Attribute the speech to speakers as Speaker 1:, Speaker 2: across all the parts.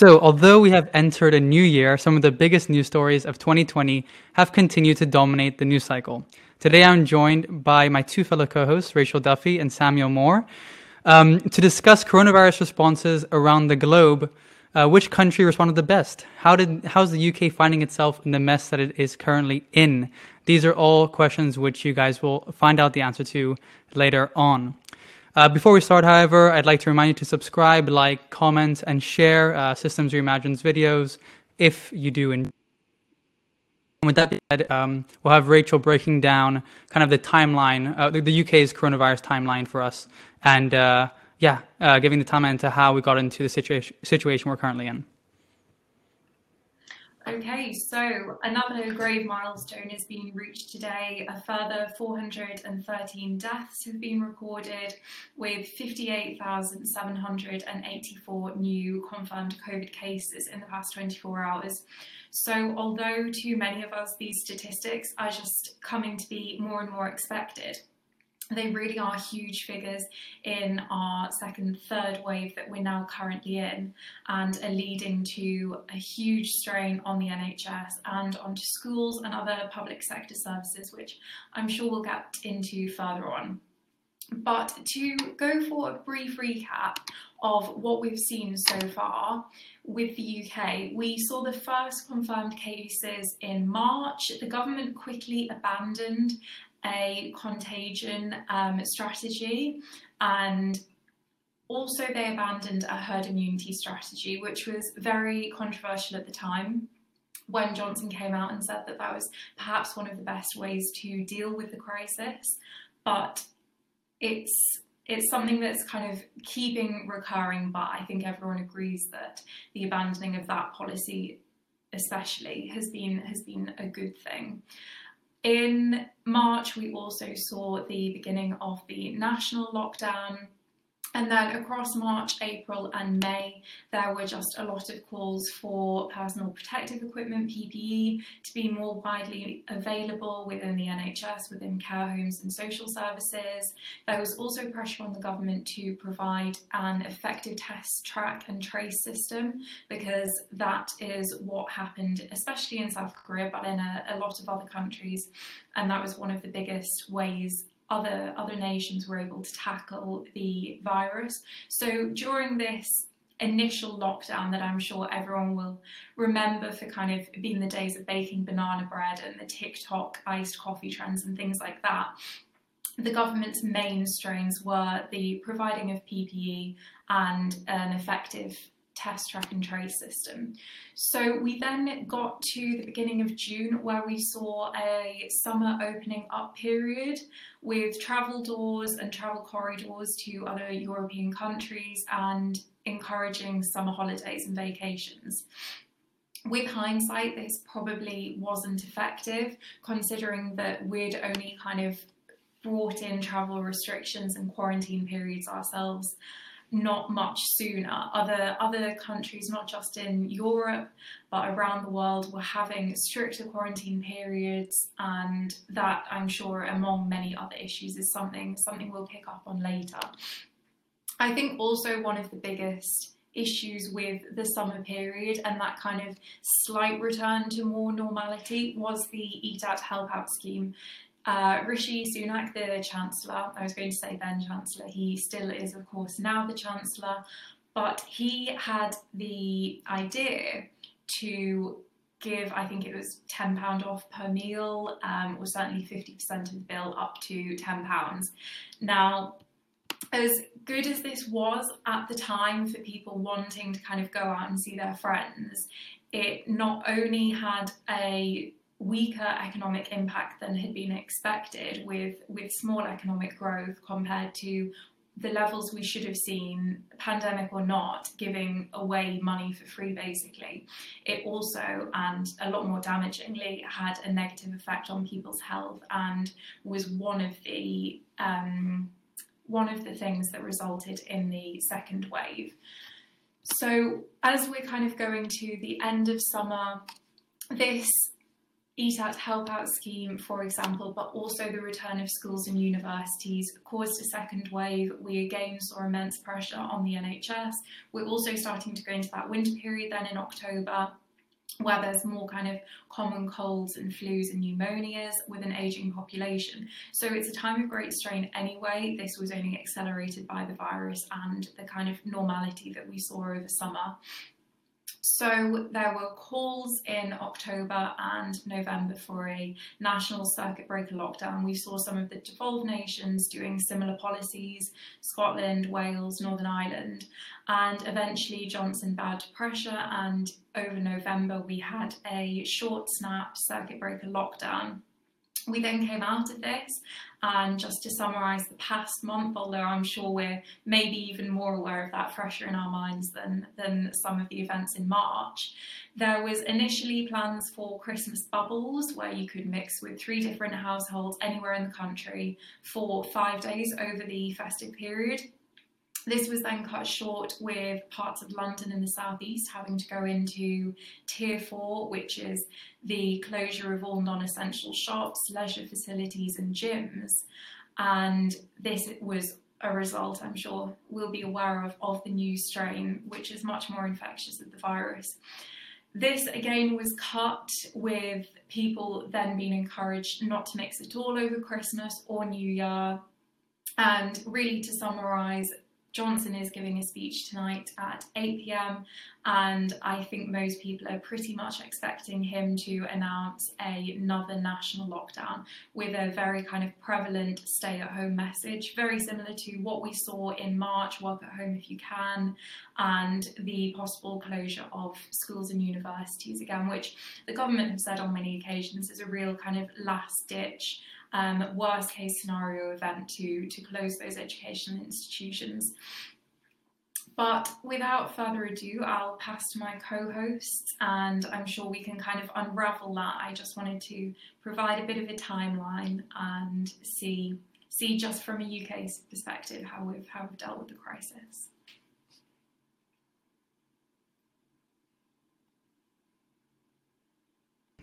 Speaker 1: So, although we have entered a new year, some of the biggest news stories of 2020 have continued to dominate the news cycle. Today, I'm joined by my two fellow co hosts, Rachel Duffy and Samuel Moore, um, to discuss coronavirus responses around the globe. Uh, which country responded the best? How did how's the UK finding itself in the mess that it is currently in? These are all questions which you guys will find out the answer to later on. Uh, before we start, however, I'd like to remind you to subscribe, like, comment, and share uh, Systems Reimagine's videos if you do. And with that said, um, we'll have Rachel breaking down kind of the timeline, uh, the, the, UK's coronavirus timeline for us, and uh, yeah, uh, giving the timeline to how we got into the situation situation we're currently in.
Speaker 2: Okay, so another grave milestone has been reached today. A further 413 deaths have been recorded, with 58,784 new confirmed COVID cases in the past 24 hours. So, although to many of us these statistics are just coming to be more and more expected, they really are huge figures in our second, third wave that we're now currently in, and are leading to a huge strain on the NHS and onto schools and other public sector services, which I'm sure we'll get into further on. But to go for a brief recap of what we've seen so far with the UK, we saw the first confirmed cases in March. The government quickly abandoned a contagion um, strategy and also they abandoned a herd immunity strategy, which was very controversial at the time when Johnson came out and said that that was perhaps one of the best ways to deal with the crisis. But it's it's something that's kind of keeping recurring, but I think everyone agrees that the abandoning of that policy especially has been has been a good thing. In March, we also saw the beginning of the national lockdown and then across March, April, and May, there were just a lot of calls for personal protective equipment, PPE, to be more widely available within the NHS, within care homes and social services. There was also pressure on the government to provide an effective test, track, and trace system because that is what happened, especially in South Korea, but in a, a lot of other countries. And that was one of the biggest ways other other nations were able to tackle the virus. So during this initial lockdown that I'm sure everyone will remember for kind of being the days of baking banana bread and the TikTok iced coffee trends and things like that. The government's main strains were the providing of PPE and an effective test track and trace system. So we then got to the beginning of June where we saw a summer opening up period with travel doors and travel corridors to other European countries and encouraging summer holidays and vacations. With hindsight, this probably wasn't effective considering that we'd only kind of brought in travel restrictions and quarantine periods ourselves not much sooner. Other other countries, not just in Europe but around the world, were having stricter quarantine periods, and that I'm sure, among many other issues, is something something we'll pick up on later. I think also one of the biggest issues with the summer period and that kind of slight return to more normality was the Eat Out Help Out scheme. Uh, Rishi Sunak, the Chancellor, I was going to say then Chancellor, he still is, of course, now the Chancellor, but he had the idea to give, I think it was £10 off per meal, um, or certainly 50% of the bill up to £10. Now, as good as this was at the time for people wanting to kind of go out and see their friends, it not only had a weaker economic impact than had been expected with, with small economic growth compared to the levels we should have seen, pandemic or not, giving away money for free basically. It also, and a lot more damagingly, had a negative effect on people's health and was one of the um, one of the things that resulted in the second wave. So as we're kind of going to the end of summer, this Eat Out Help Out scheme, for example, but also the return of schools and universities caused a second wave. We again saw immense pressure on the NHS. We're also starting to go into that winter period then in October where there's more kind of common colds and flus and pneumonias with an aging population. So it's a time of great strain anyway. This was only accelerated by the virus and the kind of normality that we saw over summer. So there were calls in October and November for a national circuit breaker lockdown. We saw some of the devolved nations doing similar policies, Scotland, Wales, Northern Ireland, and eventually Johnson bowed to pressure and over November we had a short snap circuit breaker lockdown we then came out of this, and just to summarise the past month, although I'm sure we're maybe even more aware of that fresher in our minds than, than some of the events in March, there was initially plans for Christmas bubbles where you could mix with three different households anywhere in the country for five days over the festive period. This was then cut short with parts of London and the southeast having to go into tier four, which is the closure of all non essential shops, leisure facilities, and gyms. And this was a result, I'm sure, we'll be aware of, of the new strain, which is much more infectious than the virus. This again was cut with people then being encouraged not to mix at all over Christmas or New Year. And really, to summarise, Johnson is giving a speech tonight at 8 pm, and I think most people are pretty much expecting him to announce another national lockdown with a very kind of prevalent stay at home message, very similar to what we saw in March work at home if you can, and the possible closure of schools and universities again, which the government have said on many occasions is a real kind of last ditch um, worst case scenario event to, to close those educational institutions. But without further ado, I'll pass to my co hosts and I'm sure we can kind of unravel that. I just wanted to provide a bit of a timeline and see, see just from a UK perspective how we've, how we've dealt with the crisis.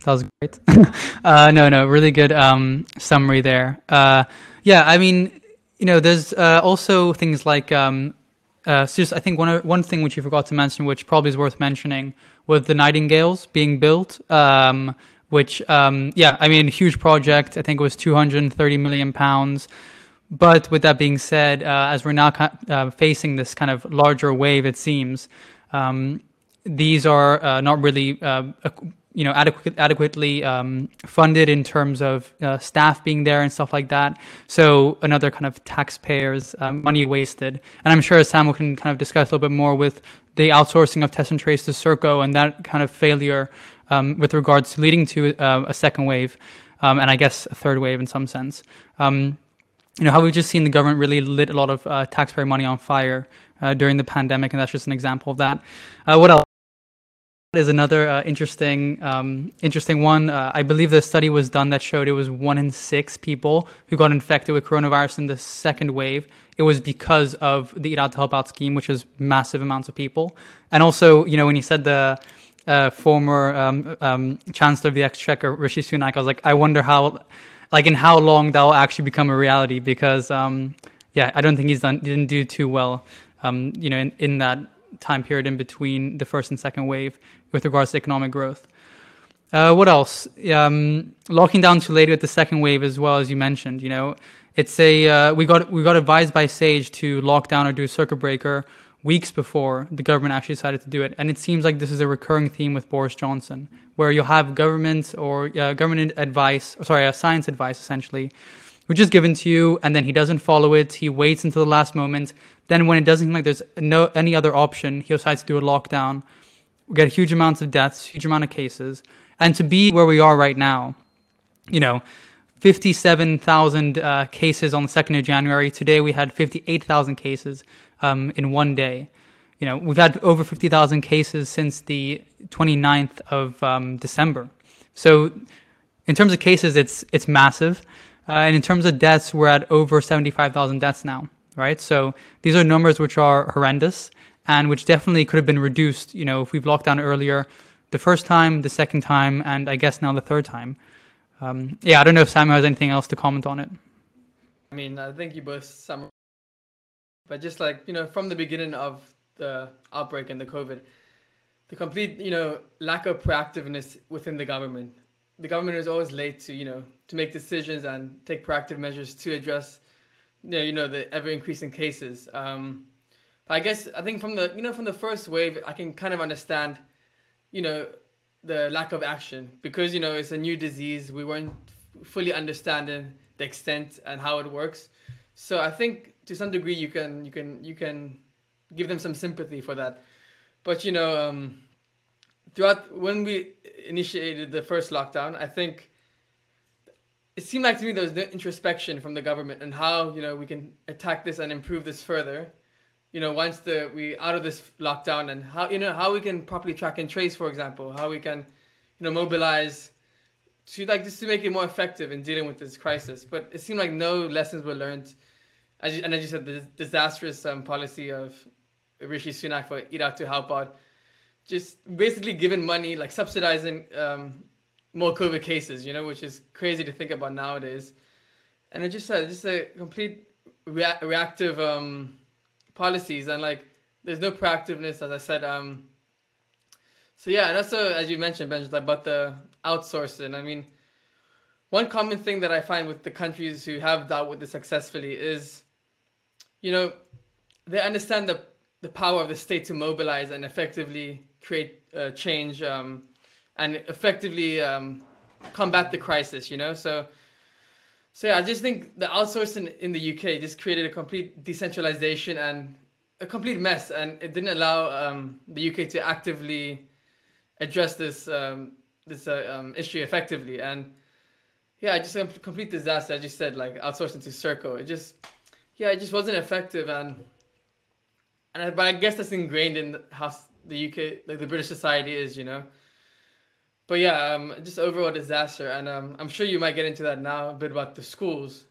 Speaker 1: That was great. uh, no, no, really good um, summary there. Uh, yeah, I mean, you know, there's uh, also things like, um, uh, so just I think one one thing which you forgot to mention, which probably is worth mentioning, was the Nightingales being built. Um, which, um, yeah, I mean, huge project. I think it was 230 million pounds. But with that being said, uh, as we're now uh, facing this kind of larger wave, it seems um, these are not really you know adequate, adequately um, funded in terms of uh, staff being there and stuff like that. So another kind of taxpayers' um, money wasted. And I'm sure Samuel can kind of discuss a little bit more with the outsourcing of test and trace to Serco and that kind of failure um, with regards to leading to uh, a second wave, um, and I guess a third wave in some sense. Um, you know how we've just seen the government really lit a lot of uh, taxpayer money on fire uh, during the pandemic, and that's just an example of that. Uh, what else? Is another uh, interesting um, interesting one. Uh, I believe the study was done that showed it was one in six people who got infected with coronavirus in the second wave. It was because of the Eat Out to Help Out scheme, which is massive amounts of people. And also, you know, when you said the uh, former um, um, Chancellor of the Exchequer, Rishi Sunak, I was like, I wonder how, like, in how long that will actually become a reality because, um, yeah, I don't think he's done didn't do too well, um, you know, in, in that time period in between the first and second wave with regards to economic growth. Uh, what else? Um, locking down too late with the second wave, as well as you mentioned. You know, it's a uh, we got we got advised by Sage to lock down or do a circuit breaker weeks before the government actually decided to do it, and it seems like this is a recurring theme with Boris Johnson, where you'll have government or uh, government advice, sorry, uh, science advice essentially, which is given to you, and then he doesn't follow it. He waits until the last moment. Then, when it doesn't seem like there's no any other option, he decides to do a lockdown we get huge amounts of deaths, huge amount of cases, and to be where we are right now, you know, 57,000 uh, cases on the 2nd of January. Today we had 58,000 cases um, in one day. You know, we've had over 50,000 cases since the 29th of um, December. So, in terms of cases, it's it's massive, uh, and in terms of deaths, we're at over 75,000 deaths now. Right. So these are numbers which are horrendous and which definitely could have been reduced. You know, if we've locked down earlier, the first time, the second time, and I guess now the third time. Um, yeah, I don't know if Sam has anything else to comment on it.
Speaker 3: I mean, I think you both summarized, but just like you know, from the beginning of the outbreak and the COVID, the complete you know lack of proactiveness within the government. The government is always late to you know to make decisions and take proactive measures to address know, you know the ever increasing cases. Um, I guess I think from the you know from the first wave, I can kind of understand, you know, the lack of action because you know it's a new disease. We weren't fully understanding the extent and how it works. So I think to some degree you can you can you can give them some sympathy for that. But you know, um, throughout when we initiated the first lockdown, I think it seemed like to me there was no introspection from the government and how you know we can attack this and improve this further you know once the we out of this lockdown and how you know how we can properly track and trace for example how we can you know mobilize to like just to make it more effective in dealing with this crisis. But it seemed like no lessons were learned. As you, and as you said the disastrous um, policy of rishi sunak for out to help out. Just basically giving money like subsidizing um, more COVID cases, you know, which is crazy to think about nowadays. And it just uh, just a complete rea- reactive um, policies and like there's no proactiveness, as I said. Um, so yeah, and also as you mentioned, Benjamin, about the outsourcing. I mean, one common thing that I find with the countries who have dealt with this successfully is, you know, they understand the the power of the state to mobilize and effectively create uh, change. Um, and effectively um, combat the crisis. You know, so so yeah, I just think the outsourcing in the UK just created a complete decentralization and a complete mess, and it didn't allow um, the UK to actively address this um, this uh, um, issue effectively. And yeah, just a complete disaster. As you said, like outsourcing to Serco, it just yeah, it just wasn't effective, and and I, but I guess that's ingrained in how the UK, like the British society is, you know but yeah, um, just overall disaster, and um, I'm sure you might get into that now a bit about the schools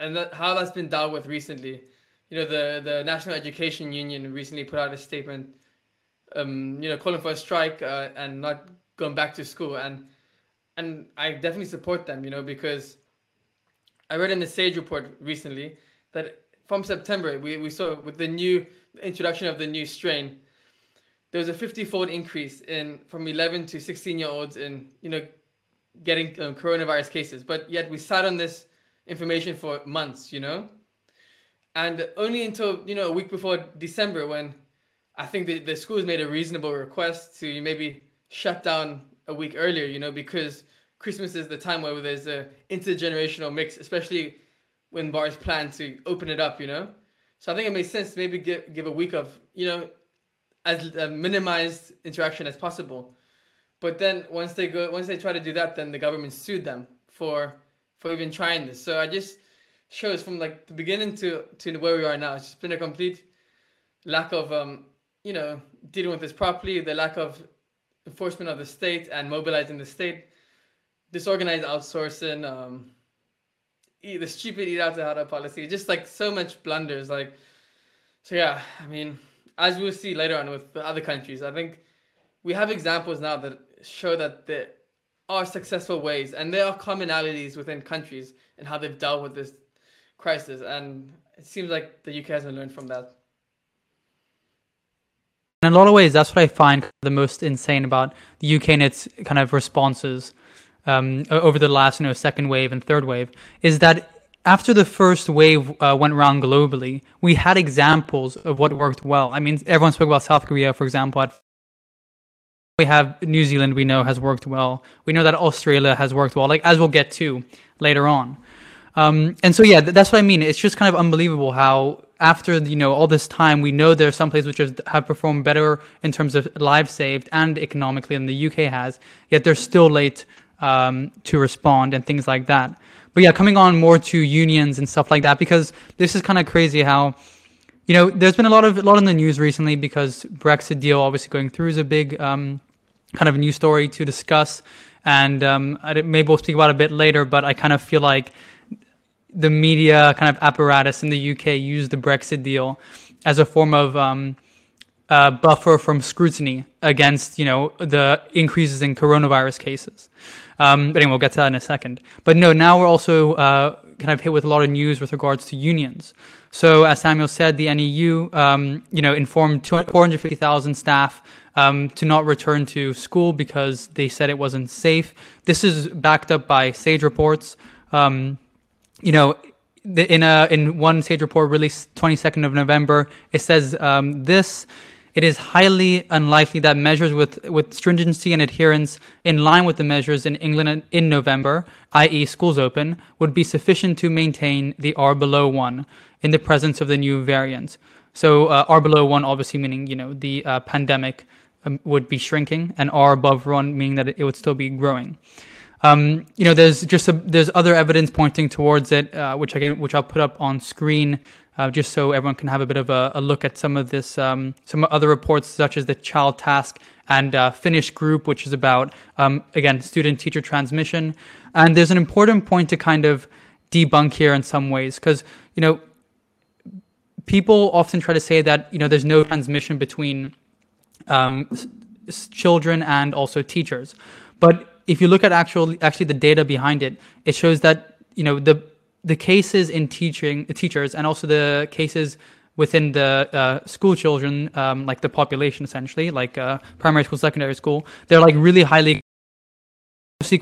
Speaker 3: and that, how that's been dealt with recently. You know, the the National Education Union recently put out a statement, um, you know, calling for a strike uh, and not going back to school, and and I definitely support them. You know, because I read in the Sage report recently that from September we, we saw with the new introduction of the new strain there was a 50-fold increase in from 11 to 16 year olds in you know getting um, coronavirus cases. But yet we sat on this information for months you know? And only until you know a week before december when i think the, the schools made a reasonable request to maybe shut down a week earlier you know because christmas is the time where there's a intergenerational mix especially when bars plan to open it up you know? So i think it makes sense to maybe give, give a week of you know as uh, minimized interaction as possible. But then once they go, once they try to do that, then the government sued them for for even trying this. So I just shows from like the beginning to to where we are now. It's just been a complete lack of um you know dealing with this properly. The lack of enforcement of the state and mobilizing the state, disorganized outsourcing, um, the stupid eat out to out policy, just like so much blunders. Like, so yeah, I mean, as we'll see later on with the other countries, I think we have examples now that show that there are successful ways and there are commonalities within countries and how they've dealt with this crisis. And it seems like the UK hasn't learned from that.
Speaker 1: In a lot of ways, that's what I find the most insane about the UK and its kind of responses um, over the last, you know, second wave and third wave, is that after the first wave uh, went around globally, we had examples of what worked well. I mean, everyone spoke about South Korea, for example. We have New Zealand, we know has worked well. We know that Australia has worked well, like as we'll get to later on. Um, and so, yeah, th- that's what I mean. It's just kind of unbelievable how after you know all this time, we know there are some places which have performed better in terms of lives saved and economically than the UK has. Yet they're still late um, to respond and things like that but yeah, coming on more to unions and stuff like that because this is kind of crazy how you know there's been a lot of a lot in the news recently because Brexit deal obviously going through is a big um, kind of new story to discuss, and um, maybe we'll speak about it a bit later. But I kind of feel like the media kind of apparatus in the UK used the Brexit deal as a form of um, uh, buffer from scrutiny against you know the increases in coronavirus cases. Um, but anyway, we'll get to that in a second. But no, now we're also uh, kind of hit with a lot of news with regards to unions. So as Samuel said, the NEU um, you know informed 450,000 staff um, to not return to school because they said it wasn't safe. This is backed up by Sage reports. Um, you know, in a in one Sage report released 22nd of November, it says um, this. It is highly unlikely that measures with, with stringency and adherence in line with the measures in England in November, i.e., schools open, would be sufficient to maintain the R below 1 in the presence of the new variant. So, uh, R below 1 obviously meaning, you know, the uh, pandemic um, would be shrinking, and R above 1 meaning that it would still be growing. Um, you know, there's just a, there's other evidence pointing towards it, uh, which I can, which I'll put up on screen, uh, just so everyone can have a bit of a, a look at some of this, um, some other reports such as the Child Task and uh, Finish Group, which is about um, again student-teacher transmission. And there's an important point to kind of debunk here in some ways, because you know, people often try to say that you know there's no transmission between um, children and also teachers, but if you look at actual actually the data behind it, it shows that you know the the cases in teaching teachers and also the cases within the uh, school children, um, like the population essentially, like uh, primary school, secondary school, they're like really highly.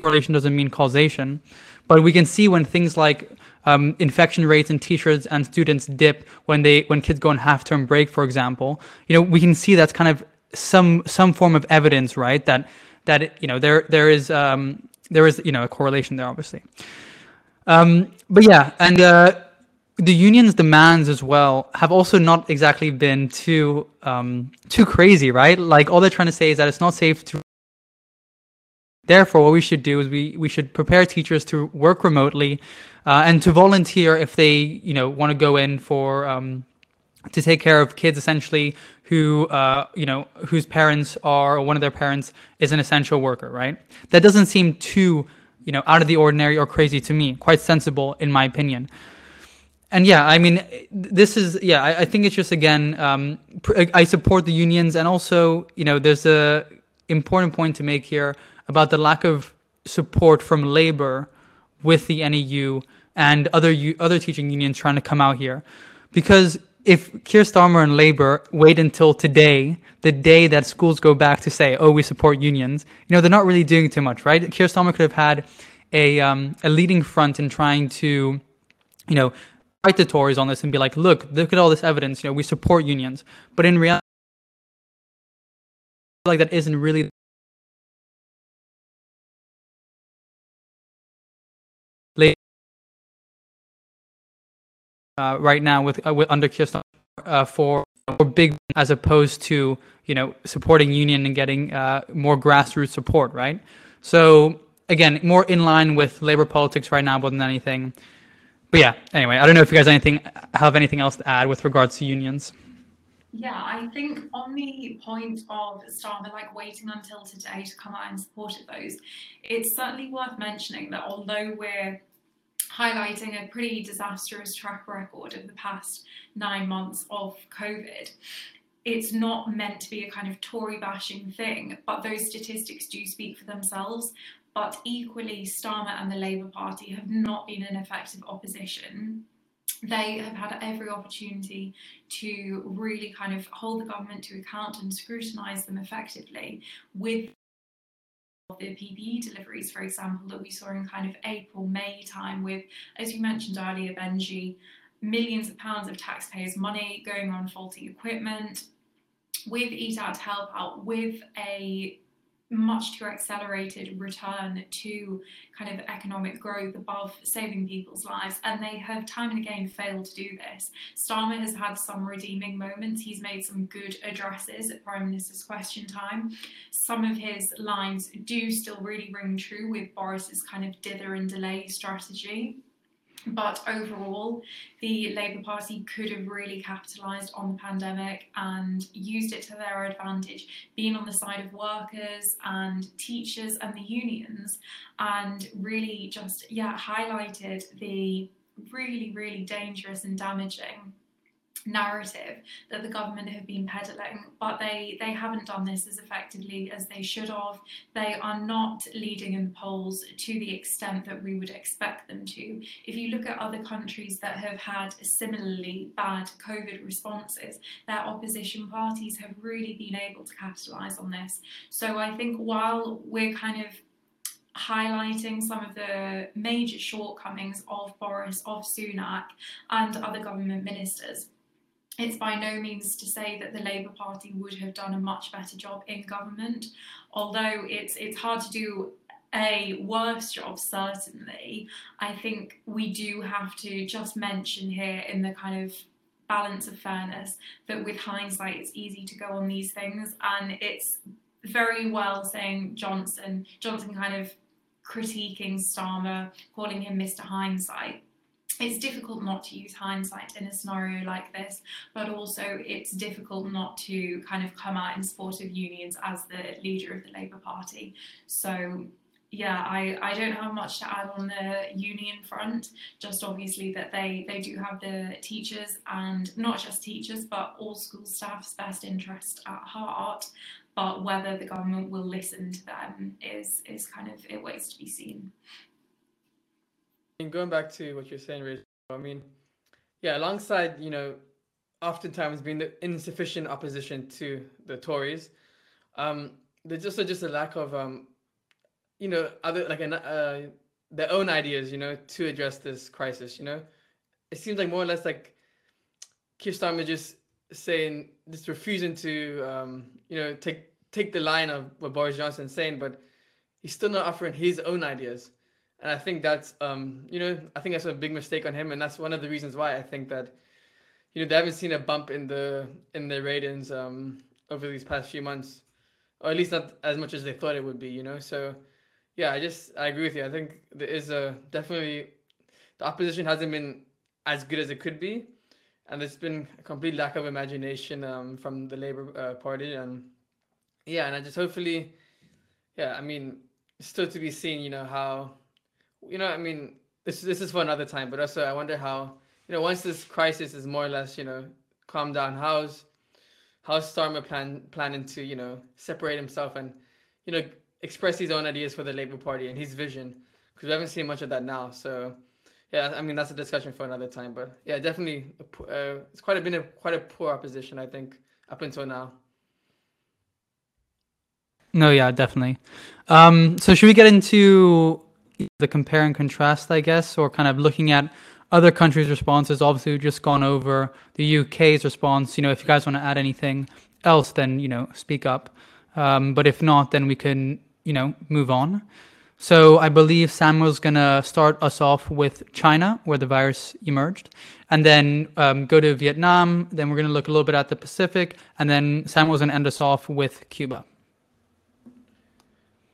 Speaker 1: Correlation doesn't mean causation, but we can see when things like um, infection rates in teachers and students dip when they when kids go on half term break, for example. You know, we can see that's kind of some some form of evidence, right? That that you know there there is um, there is you know a correlation there obviously. Um, but yeah, and uh, the union's demands as well have also not exactly been too um, too crazy, right? Like all they're trying to say is that it's not safe to. Therefore, what we should do is we we should prepare teachers to work remotely, uh, and to volunteer if they you know want to go in for um, to take care of kids essentially who uh, you know whose parents are or one of their parents is an essential worker right that doesn't seem too you know out of the ordinary or crazy to me quite sensible in my opinion. And yeah i mean this is yeah i, I think it's just again um, i support the unions and also you know there's a important point to make here about the lack of support from labor with the neu and other other teaching unions trying to come out here. Because if Keir Starmer and Labour wait until today, the day that schools go back to say, "Oh, we support unions," you know, they're not really doing too much, right? Keir Starmer could have had a um, a leading front in trying to, you know, fight the Tories on this and be like, "Look, look at all this evidence. You know, we support unions," but in reality, like that isn't really uh, right now with, uh, with under Kirsten uh, for, big as opposed to you know supporting union and getting uh, more grassroots support, right? So again, more in line with labor politics right now more than anything. But yeah, anyway, I don't know if you guys anything have anything else to add with regards to unions.
Speaker 2: Yeah, I think on the point of Starmer like waiting until today to come out and support those, it's certainly worth mentioning that although we're highlighting a pretty disastrous track record of the past nine months of COVID. It's not meant to be a kind of Tory bashing thing, but those statistics do speak for themselves. But equally, Starmer and the Labour Party have not been an effective opposition they have had every opportunity to really kind of hold the government to account and scrutinise them effectively with the PPE deliveries, for example, that we saw in kind of April, May time with, as you mentioned earlier, Benji, millions of pounds of taxpayers' money going on faulty equipment, with Eat Out to Help Out, with a much too accelerated return to kind of economic growth above saving people's lives. And they have time and again failed to do this. Starmer has had some redeeming moments. He's made some good addresses at Prime Minister's question time. Some of his lines do still really ring true with Boris's kind of dither and delay strategy. But overall, the Labour Party could have really capitalised on the pandemic and used it to their advantage, being on the side of workers and teachers and the unions, and really just, yeah, highlighted the really, really dangerous and damaging narrative that the government have been peddling, but they, they haven't done this as effectively as they should have. They are not leading in the polls to the extent that we would expect them to. If you look at other countries that have had similarly bad COVID responses, their opposition parties have really been able to capitalise on this. So I think while we're kind of highlighting some of the major shortcomings of Boris, of Sunak, and other government ministers it's by no means to say that the Labour Party would have done a much better job in government, although it's it's hard to do a worse job certainly. I think we do have to just mention here in the kind of balance of fairness that with hindsight it's easy to go on these things and it's very well saying Johnson Johnson kind of critiquing Starmer, calling him Mr. Hindsight it's difficult not to use hindsight in a scenario like this, but also it's difficult not to kind of come out in support of unions as the leader of the Labour Party. So yeah, I, I don't have much to add on the union front. Just obviously that they, they do have the teachers and not just teachers, but all school staff's best interest at heart. But whether the government will listen to them is is kind of it waits to be seen
Speaker 3: mean, going back to what you're saying, Rachel, I mean, yeah, alongside, you know, oftentimes being the insufficient opposition to the Tories, um, there's also just a lack of, um, you know, other like an, uh, their own ideas, you know, to address this crisis. You know, it seems like more or less like Keir Starmer just saying, just refusing to, um, you know, take take the line of what Boris Johnson's saying, but he's still not offering his own ideas and I think that's um, you know I think that's a big mistake on him, and that's one of the reasons why I think that you know they haven't seen a bump in the in the ratings um, over these past few months, or at least not as much as they thought it would be. You know, so yeah, I just I agree with you. I think there is a definitely the opposition hasn't been as good as it could be, and there's been a complete lack of imagination um, from the Labour uh, Party, and yeah, and I just hopefully, yeah, I mean, still to be seen. You know how you know, I mean, this this is for another time, but also I wonder how, you know, once this crisis is more or less, you know, calmed down, how's how's Starmer plan planning to, you know, separate himself and, you know, express his own ideas for the Labour Party and his vision, because we haven't seen much of that now. So, yeah, I mean that's a discussion for another time, but yeah, definitely, uh, it's quite a been a quite a poor opposition, I think, up until now.
Speaker 1: No, yeah, definitely. Um, so should we get into the compare and contrast, I guess, or kind of looking at other countries' responses. Obviously, we've just gone over the UK's response. You know, if you guys want to add anything else, then you know, speak up. Um, but if not, then we can you know move on. So I believe Samuel's gonna start us off with China, where the virus emerged, and then um, go to Vietnam. Then we're gonna look a little bit at the Pacific, and then Samuel's gonna end us off with Cuba.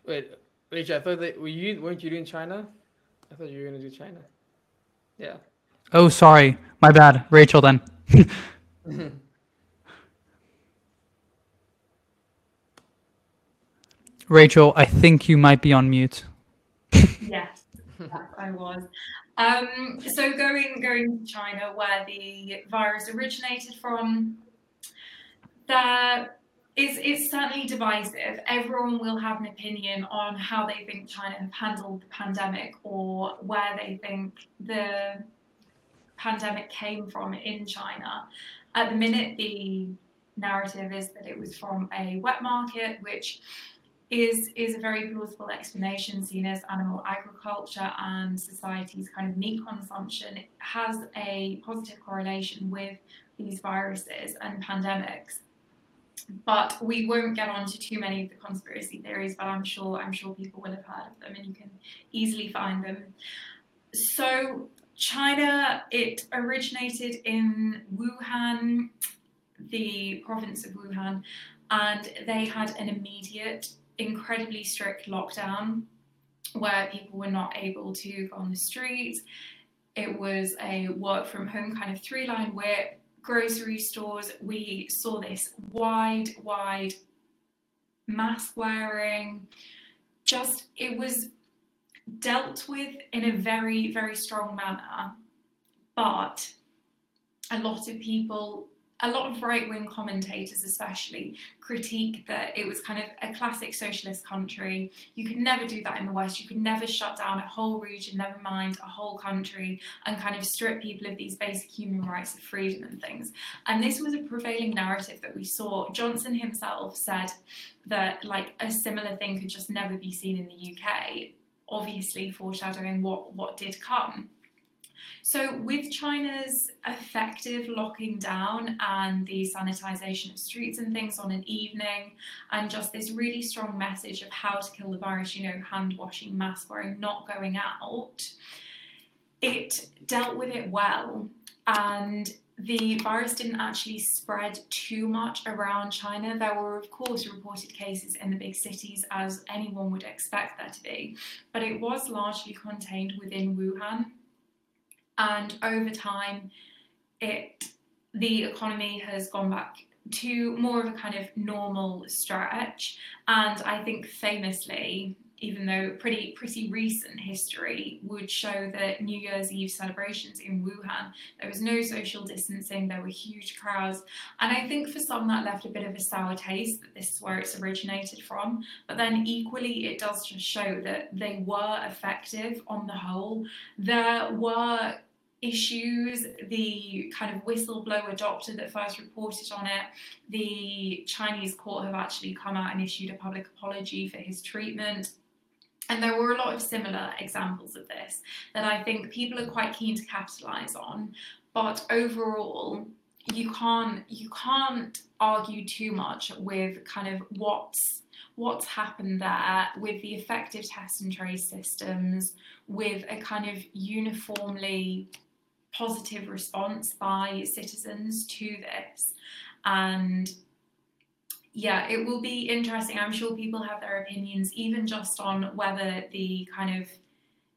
Speaker 3: Wait, Rachel, I thought that were you weren't you doing China? I thought you were gonna do China. Yeah.
Speaker 1: Oh, sorry, my bad, Rachel. Then. Rachel, I think you might be on mute.
Speaker 2: yes, I was. Um, so going going to China, where the virus originated from, there it's, it's certainly divisive. Everyone will have an opinion on how they think China have handled the pandemic or where they think the pandemic came from in China. At the minute, the narrative is that it was from a wet market, which is is a very plausible explanation seen as animal agriculture and society's kind of meat consumption has a positive correlation with these viruses and pandemics but we won't get on to too many of the conspiracy theories, but I'm sure I'm sure people will have heard of them and you can easily find them. So China, it originated in Wuhan, the province of Wuhan, and they had an immediate, incredibly strict lockdown where people were not able to go on the streets. It was a work from home kind of three line whip grocery stores, we saw this wide, wide mask wearing. Just, it was dealt with in a very, very strong manner. But a lot of people a lot of right wing commentators, especially, critique that it was kind of a classic socialist country. You could never do that in the West. You could never shut down a whole region, never mind a whole country, and kind of strip people of these basic human rights of freedom and things. And this was a prevailing narrative that we saw. Johnson himself said that, like, a similar thing could just never be seen in the UK, obviously foreshadowing what, what did come. So, with China's effective locking down and the sanitization of streets and things on an evening, and just this really strong message of how to kill the virus, you know, hand washing, mask wearing, not going out, it dealt with it well. And the virus didn't actually spread too much around China. There were, of course, reported cases in the big cities, as anyone would expect there to be, but it was largely contained within Wuhan and over time it the economy has gone back to more of a kind of normal stretch and i think famously even though pretty pretty recent history would show that New Year's Eve celebrations in Wuhan, there was no social distancing, there were huge crowds, and I think for some that left a bit of a sour taste that this is where it's originated from. But then equally, it does just show that they were effective on the whole. There were issues, the kind of whistleblower doctor that first reported on it, the Chinese court have actually come out and issued a public apology for his treatment. And there were a lot of similar examples of this that I think people are quite keen to capitalize on. But overall, you can't you can't argue too much with kind of what's what's happened there with the effective test and trace systems, with a kind of uniformly positive response by citizens to this. And yeah, it will be interesting. I'm sure people have their opinions, even just on whether the kind of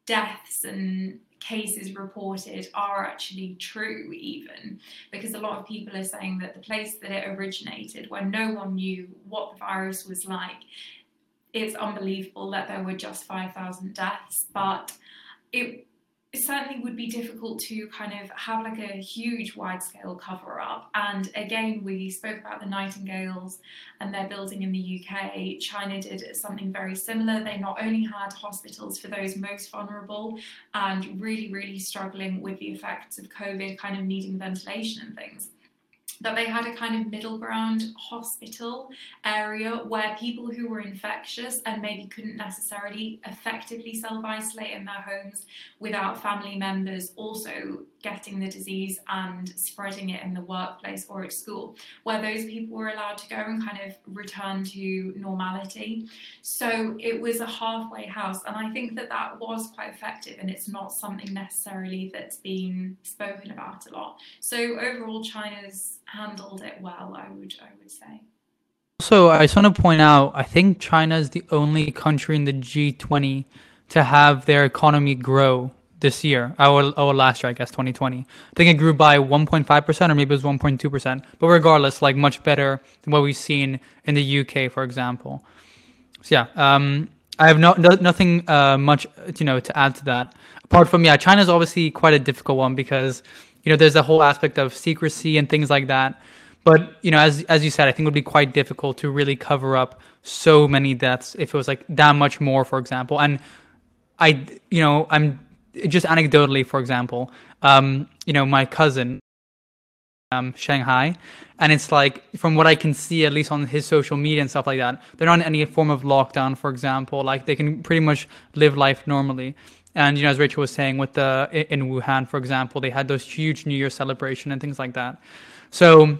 Speaker 2: deaths and cases reported are actually true, even because a lot of people are saying that the place that it originated, where no one knew what the virus was like, it's unbelievable that there were just 5,000 deaths, but it it certainly would be difficult to kind of have like a huge wide scale cover up. And again, we spoke about the Nightingales and their building in the UK. China did something very similar. They not only had hospitals for those most vulnerable and really, really struggling with the effects of COVID, kind of needing ventilation and things that they had a kind of middle ground hospital area where people who were infectious and maybe couldn't necessarily effectively self isolate in their homes without family members also getting the disease and spreading it in the workplace or at school, where those people were allowed to go and kind of return to normality. So it was a halfway house, and I think that that was quite effective, and it's not something necessarily that's been spoken about a lot. So overall, China's handled it well, I would I would say.
Speaker 1: So I just want to point out, I think China is the only country in the G20 to have their economy grow this year, or, or last year, I guess, 2020. I think it grew by 1.5%, or maybe it was 1.2%. But regardless, like much better than what we've seen in the UK, for example. So yeah, um, I have no, no nothing uh, much, you know, to add to that. Apart from yeah, China's obviously quite a difficult one because you know there's a whole aspect of secrecy and things like that. But you know, as as you said, I think it would be quite difficult to really cover up so many deaths if it was like that much more, for example. And I, you know, I'm just anecdotally, for example, um, you know, my cousin, um, Shanghai, and it's like from what I can see, at least on his social media and stuff like that, they're not in any form of lockdown, for example. Like they can pretty much live life normally. And you know, as Rachel was saying, with the in Wuhan, for example, they had those huge New Year celebration and things like that. So,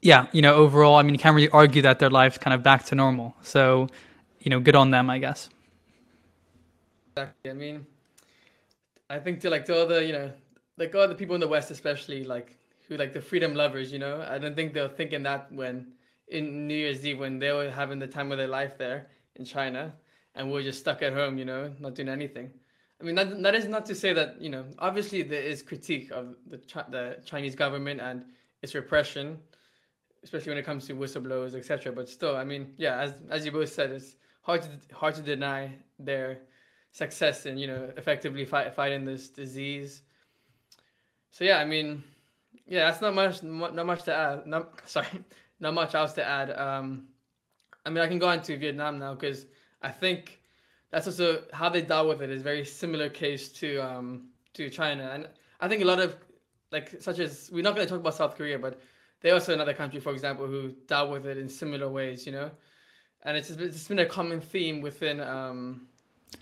Speaker 1: yeah, you know, overall, I mean, you can't really argue that their life's kind of back to normal. So, you know, good on them, I guess.
Speaker 3: Exactly. I mean, I think to like to all the you know like all the people in the West especially like who like the freedom lovers you know I don't think they're thinking that when in New Year's Eve when they were having the time of their life there in China and we're just stuck at home you know not doing anything. I mean that that is not to say that you know obviously there is critique of the the Chinese government and its repression especially when it comes to whistleblowers etc. But still I mean yeah as as you both said it's hard to hard to deny their success in you know effectively fight, fighting this disease. So yeah, I mean, yeah, that's not much. Not much to add. Not sorry, not much else to add. Um, I mean, I can go on to Vietnam now because I think that's also how they dealt with it is very similar case to um to China, and I think a lot of like such as we're not going to talk about South Korea, but they also another country, for example, who dealt with it in similar ways, you know, and it's it's been a common theme within um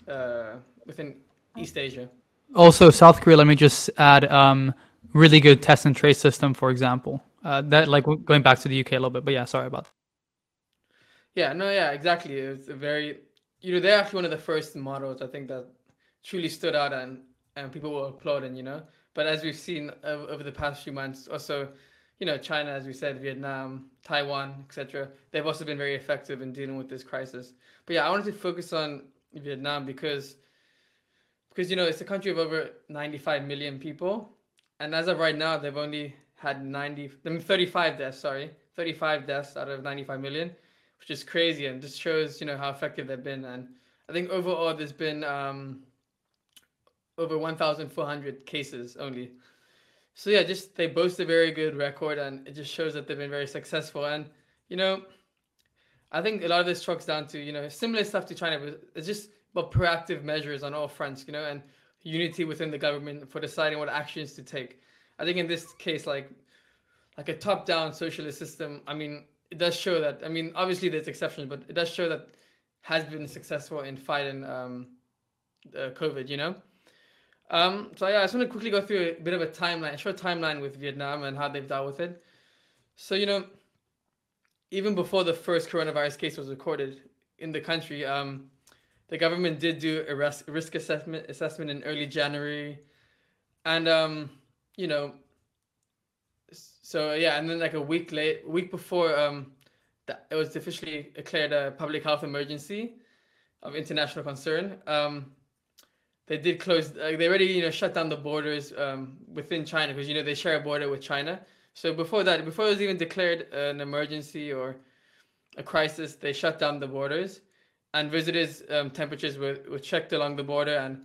Speaker 3: uh within East Asia.
Speaker 1: Also, South Korea. Let me just add um really good test and trace system, for example. Uh, that like going back to the UK a little bit, but yeah, sorry about. That.
Speaker 3: Yeah, no, yeah, exactly. It's a very, you know, they're actually one of the first models I think that truly stood out and and people were applauding, you know. But as we've seen over the past few months, also, you know, China, as we said, Vietnam, Taiwan, etc., they've also been very effective in dealing with this crisis. But yeah, I wanted to focus on Vietnam because because you know it's a country of over 95 million people and as of right now, they've only had 90, I mean, 35 deaths, sorry, 35 deaths out of 95 million, which is crazy and just shows, you know, how effective they've been. And I think overall, there's been um, over 1,400 cases only. So yeah, just they boast a very good record, and it just shows that they've been very successful. And you know, I think a lot of this trucks down to you know similar stuff to China, but it's just about proactive measures on all fronts. You know, and unity within the government for deciding what actions to take. I think in this case, like like a top-down socialist system, I mean, it does show that. I mean, obviously there's exceptions, but it does show that has been successful in fighting um, uh, COVID. You know. Um, so yeah, I just want to quickly go through a bit of a timeline, a short timeline with Vietnam and how they've dealt with it. So you know, even before the first coronavirus case was recorded in the country, um, the government did do a risk, assessment assessment in early January, and um, you know, so yeah, and then like a week late, week before um, that it was officially declared a public health emergency of international concern. Um, they did close. Uh, they already you know shut down the borders um, within China because you know they share a border with China. So before that, before it was even declared an emergency or a crisis, they shut down the borders and visitors' um, temperatures were, were checked along the border. And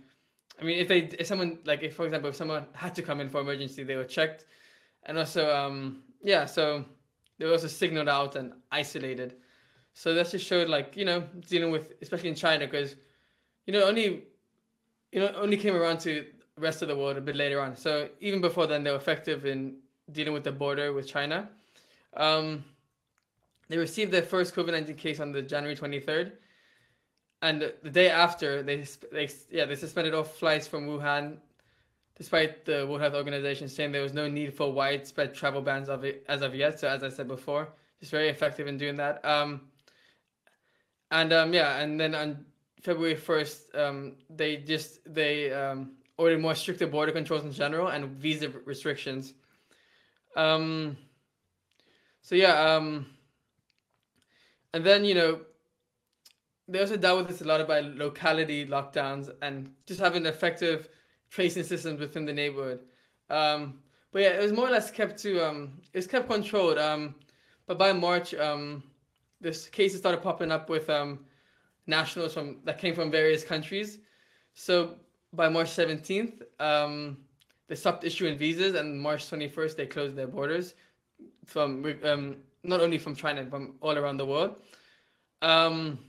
Speaker 3: I mean, if they, if someone like, if for example, if someone had to come in for emergency, they were checked, and also, um, yeah, so they were also signaled out and isolated. So that just showed like you know dealing with, especially in China, because you know only, you know, only came around to rest of the world a bit later on. So even before then, they were effective in dealing with the border with China. Um, they received their first COVID nineteen case on the January twenty third and the day after they they yeah they suspended all flights from Wuhan, despite the World Health Organization saying there was no need for widespread travel bans of it as of yet. So as I said before, it's very effective in doing that. Um, and um, yeah, and then on February first, um, they just they um, ordered more stricter border controls in general and visa restrictions. Um, so yeah, um, and then you know they also dealt with this a lot by locality lockdowns and just having effective tracing systems within the neighborhood. Um, but yeah, it was more or less kept to um, it was kept controlled. Um, but by March, um, this cases started popping up with um, nationals from that came from various countries. So by March 17th, um, they stopped issuing visas, and March 21st they closed their borders from um, not only from China, from all around the world. Um,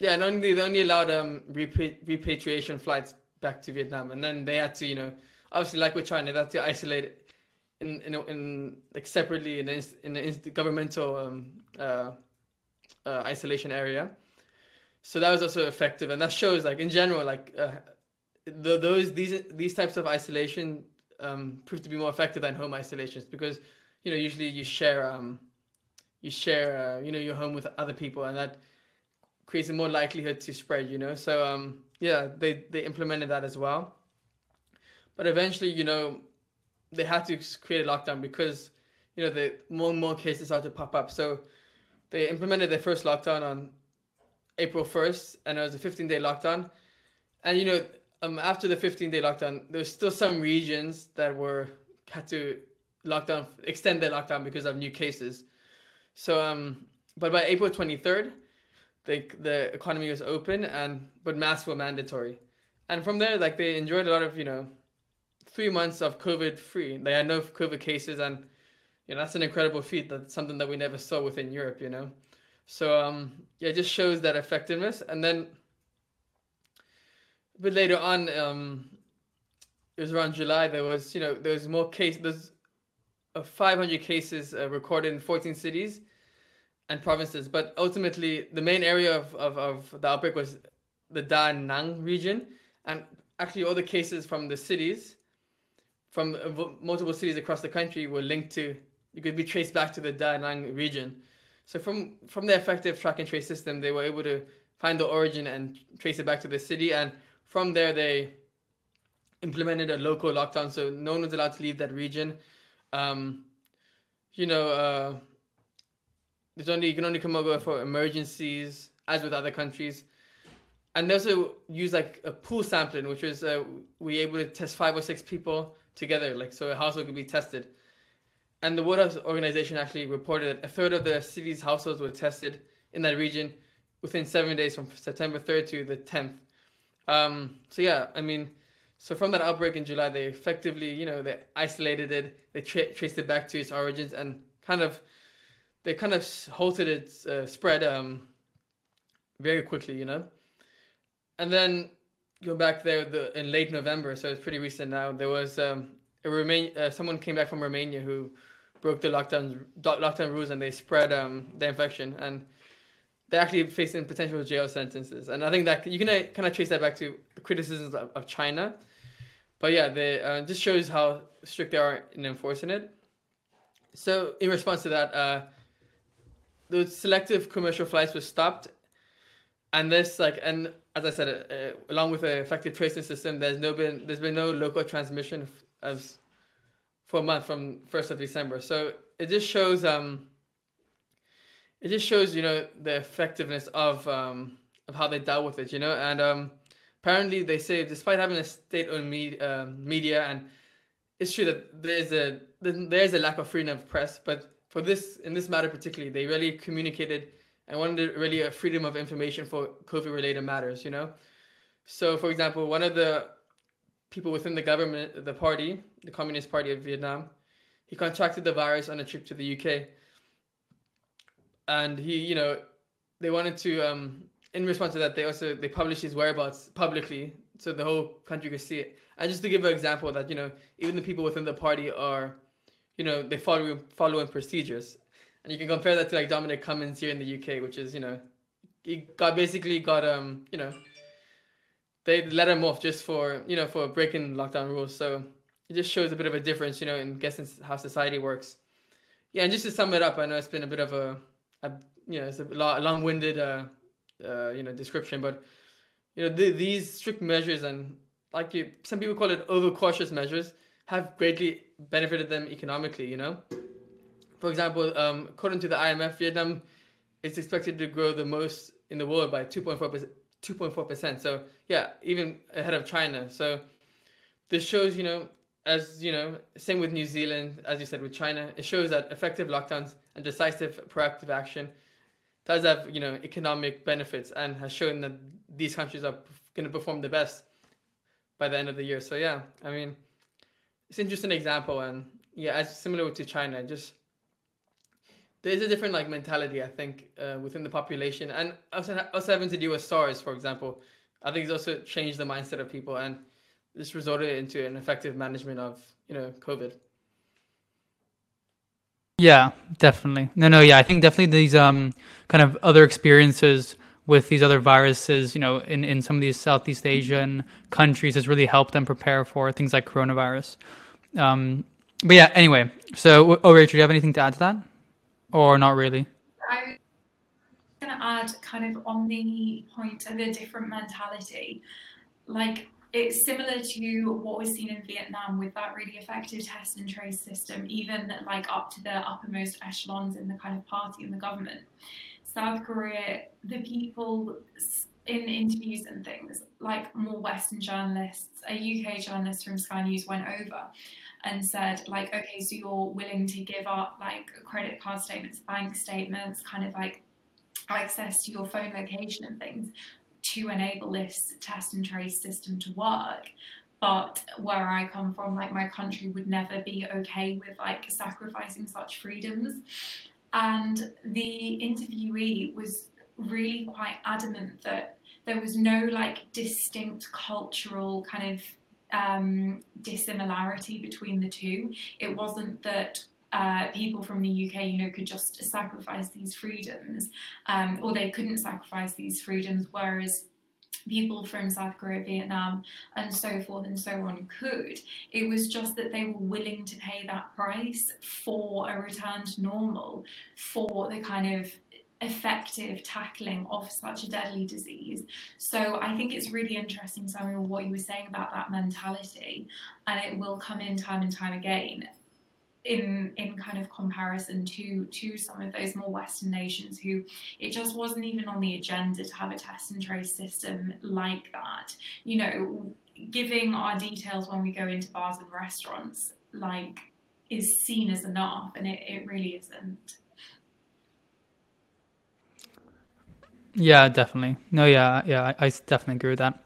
Speaker 3: yeah, and only they only allowed um repatriation flights back to Vietnam, and then they had to, you know, obviously like with China, they had to isolate it in in in like separately in the in the governmental um uh, uh, isolation area. So that was also effective, and that shows like in general like uh, the, those these these types of isolation um prove to be more effective than home isolations because you know usually you share um you share uh, you know your home with other people and that creates a more likelihood to spread, you know. So um, yeah, they they implemented that as well. But eventually, you know, they had to create a lockdown because you know the more and more cases started to pop up. So they implemented their first lockdown on April first, and it was a 15 day lockdown. And you know, um, after the 15 day lockdown, there's still some regions that were had to lockdown extend their lockdown because of new cases. So um, but by April 23rd, the the economy was open and but masks were mandatory, and from there like they enjoyed a lot of you know three months of COVID free. They had no COVID cases, and you know that's an incredible feat. That's something that we never saw within Europe. You know, so um, yeah, it just shows that effectiveness. And then a bit later on, um, it was around July. There was you know there was more case. There's uh, 500 cases uh, recorded in 14 cities and provinces. But ultimately, the main area of, of, of the outbreak was the Da Nang region, and actually all the cases from the cities, from uh, multiple cities across the country, were linked to. You could be traced back to the Da Nang region. So from from the effective track and trace system, they were able to find the origin and trace it back to the city, and from there they implemented a local lockdown, so no one was allowed to leave that region. Um, you know, uh, there's only you can only come over for emergencies, as with other countries and they also use like a pool sampling, which was uh, we able to test five or six people together, like so a household could be tested. And the World Health Organization actually reported that a third of the city's households were tested in that region within seven days from September 3rd to the 10th. Um, so yeah, I mean, so from that outbreak in July, they effectively, you know, they isolated it, they tra- traced it back to its origins, and kind of, they kind of halted its uh, spread um, very quickly, you know and then go back there the, in late November, so it's pretty recent now. There was um, a Remain, uh, someone came back from Romania who broke the lockdown lockdown rules and they spread um, the infection and they're actually facing potential jail sentences. And I think that you can kind of trace that back to criticisms of, of China. But yeah, they uh, just shows how strict they are in enforcing it. So in response to that, uh, the selective commercial flights were stopped, and this like and as I said, uh, uh, along with an effective tracing system, there's no been there's been no local transmission as for a month from first of December. So it just shows um it just shows you know the effectiveness of um of how they dealt with it, you know, and um apparently they say despite having a state-owned media, um, media and it's true that there's a there's a lack of freedom of press, but for this in this matter particularly, they really communicated and wanted really a freedom of information for COVID related matters, you know? So, for example, one of the people within the government, the party, the Communist Party of Vietnam, he contracted the virus on a trip to the UK. And he, you know, they wanted to, um, in response to that, they also they published his whereabouts publicly so the whole country could see it. And just to give an example that you know, even the people within the party are, you know, they follow following procedures and you can compare that to like Dominic Cummings here in the UK, which is you know, he got basically got um you know, they let him off just for you know for breaking lockdown rules. So it just shows a bit of a difference, you know, in guessing how society works. Yeah, and just to sum it up, I know it's been a bit of a, a you know, it's a long-winded uh, uh, you know description, but you know the, these strict measures and like you, some people call it overcautious measures have greatly benefited them economically. You know for example, um, according to the IMF, Vietnam is expected to grow the most in the world by 2.4 2.4 percent. So yeah, even ahead of China. So this shows, you know, as you know, same with New Zealand, as you said with China, it shows that effective lockdowns and decisive proactive action does have, you know, economic benefits and has shown that these countries are going to perform the best by the end of the year. So yeah, I mean, it's an interesting example and yeah, as similar to China, just there's a different like mentality I think uh, within the population, and also also having to do with SARS, for example. I think it's also changed the mindset of people, and this resulted into an effective management of you know COVID.
Speaker 1: Yeah, definitely. No, no, yeah, I think definitely these um kind of other experiences with these other viruses, you know, in, in some of these Southeast Asian countries has really helped them prepare for things like coronavirus. Um, but yeah, anyway, so, oh, Rachel, do you have anything to add to that? or not really?
Speaker 2: I'm going to add kind of on the point of a different mentality. Like, it's similar to what was seen in Vietnam with that really effective test and trace system, even like up to the uppermost echelons in the kind of party and the government. South Korea, the people in interviews and things, like more Western journalists, a UK journalist from Sky News went over and said like okay so you're willing to give up like credit card statements bank statements kind of like access to your phone location and things to enable this test and trace system to work but where I come from, like my country would never be okay with like sacrificing such freedoms. And the interviewee was really quite adamant that there was no like distinct cultural kind of um, dissimilarity between the two. It wasn't that uh, people from the UK, you know, could just sacrifice these freedoms, um, or they couldn't sacrifice these freedoms, whereas people from South Korea, Vietnam, and so forth and so on could. It was just that they were willing to pay that price for a return to normal, for the kind of effective tackling of such a deadly disease. So I think it's really interesting, Samuel, what you were saying about that mentality, and it will come in time and time again in in kind of comparison to to some of those more western nations who it just wasn't even on the agenda to have a test and trace system like that. You know giving our details when we go into bars and restaurants like is seen as enough and it, it really isn't.
Speaker 1: Yeah definitely. No yeah yeah I, I definitely agree with that.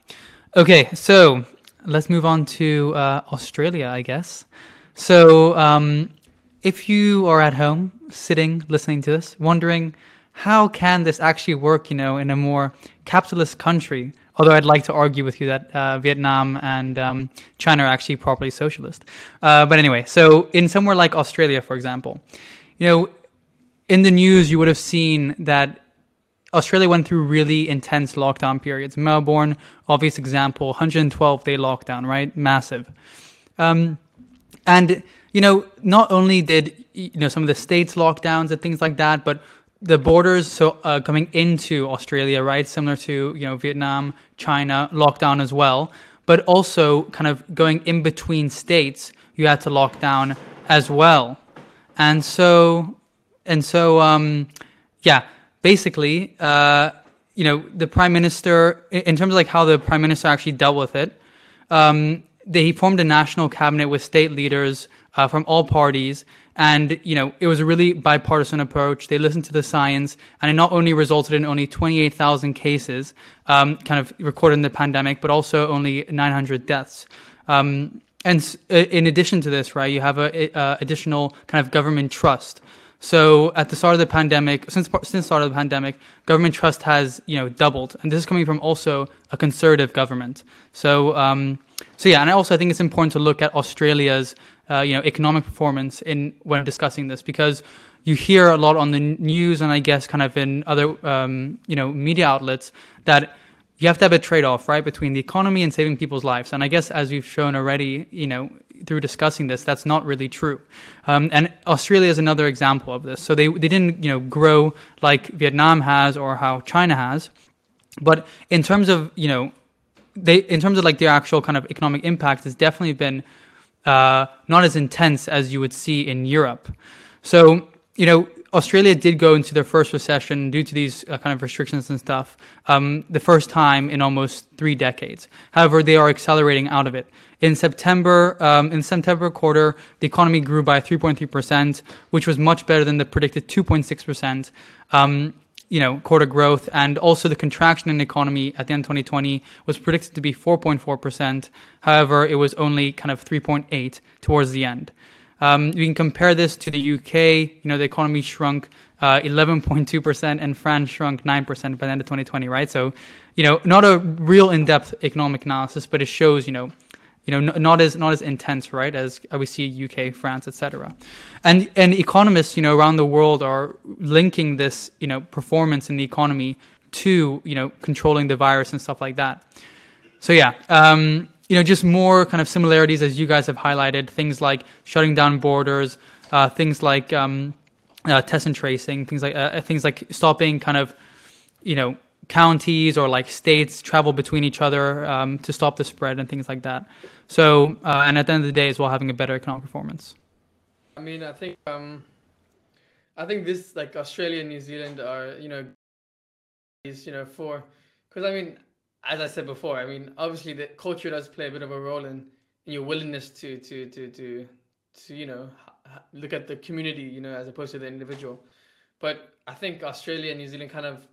Speaker 1: Okay so let's move on to uh, australia i guess so, um, if you are at home, sitting, listening to this, wondering how can this actually work, you know, in a more capitalist country? Although I'd like to argue with you that uh, Vietnam and um, China are actually properly socialist. Uh, but anyway, so in somewhere like Australia, for example, you know, in the news you would have seen that Australia went through really intense lockdown periods. Melbourne, obvious example, 112 day lockdown, right? Massive. Um, and you know, not only did you know some of the states lockdowns and things like that, but the borders so uh, coming into Australia, right, similar to you know Vietnam, China, lockdown as well. But also, kind of going in between states, you had to lock down as well. And so, and so, um, yeah, basically, uh, you know, the prime minister, in terms of like how the prime minister actually dealt with it, um, they formed a national cabinet with state leaders uh, from all parties. And you know it was a really bipartisan approach. They listened to the science and it not only resulted in only 28000 cases um, kind of recorded in the pandemic but also only 900 deaths. Um, and uh, in addition to this right you have a, a, additional kind of government trust. So at the start of the pandemic, since since start of the pandemic, government trust has you know doubled, and this is coming from also a conservative government. So um, so yeah, and I also I think it's important to look at Australia's uh, you know economic performance in when discussing this because you hear a lot on the news and I guess kind of in other um, you know media outlets that you have to have a trade-off right between the economy and saving people's lives. And I guess as you've shown already you know through discussing this that's not really true. Um, and Australia is another example of this. So they they didn't you know grow like Vietnam has or how China has. But in terms of you know they in terms of like their actual kind of economic impact has definitely been uh, not as intense as you would see in Europe. So you know Australia did go into their first recession due to these uh, kind of restrictions and stuff, um, the first time in almost three decades. However, they are accelerating out of it. In September, um, in September quarter, the economy grew by 3.3 percent, which was much better than the predicted 2.6 percent. Um, you know, quarter growth and also the contraction in the economy at the end of 2020 was predicted to be 4.4%. However, it was only kind of 3.8 towards the end. Um, you can compare this to the UK. You know, the economy shrunk uh, 11.2% and France shrunk 9% by the end of 2020, right? So, you know, not a real in-depth economic analysis, but it shows, you know, you know, not as not as intense, right, as we see UK, France, etc. And and economists, you know, around the world are linking this, you know, performance in the economy to you know controlling the virus and stuff like that. So yeah, um, you know, just more kind of similarities as you guys have highlighted. Things like shutting down borders, uh, things like um, uh, test and tracing, things like uh, things like stopping kind of, you know, counties or like states travel between each other um, to stop the spread and things like that. So, uh, and at the end of the day, as well, having a better economic performance.
Speaker 3: I mean, I think um, I think this like Australia and New Zealand are you know, is you know for because I mean, as I said before, I mean obviously the culture does play a bit of a role in, in your willingness to to to to to you know look at the community you know as opposed to the individual. But I think Australia and New Zealand kind of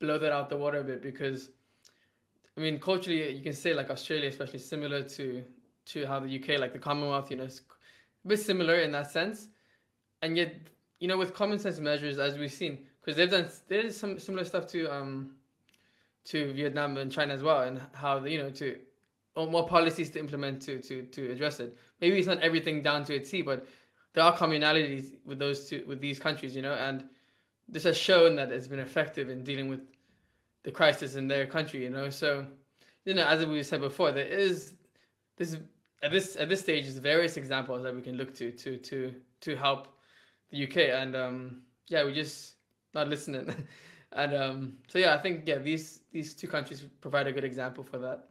Speaker 3: blow that out the water a bit because I mean, culturally, you can say like Australia, especially similar to to how the UK, like the Commonwealth, you know, is a bit similar in that sense, and yet, you know, with common sense measures, as we've seen, because they've done they did some similar stuff to um to Vietnam and China as well, and how you know to or more policies to implement to to to address it. Maybe it's not everything down to a T, but there are commonalities with those two with these countries, you know, and this has shown that it's been effective in dealing with the crisis in their country, you know. So, you know, as we said before, there is this at this at this stage is various examples that we can look to to to to help the UK, and um, yeah, we just not listening, and um, so yeah, I think yeah, these these two countries provide a good example for that.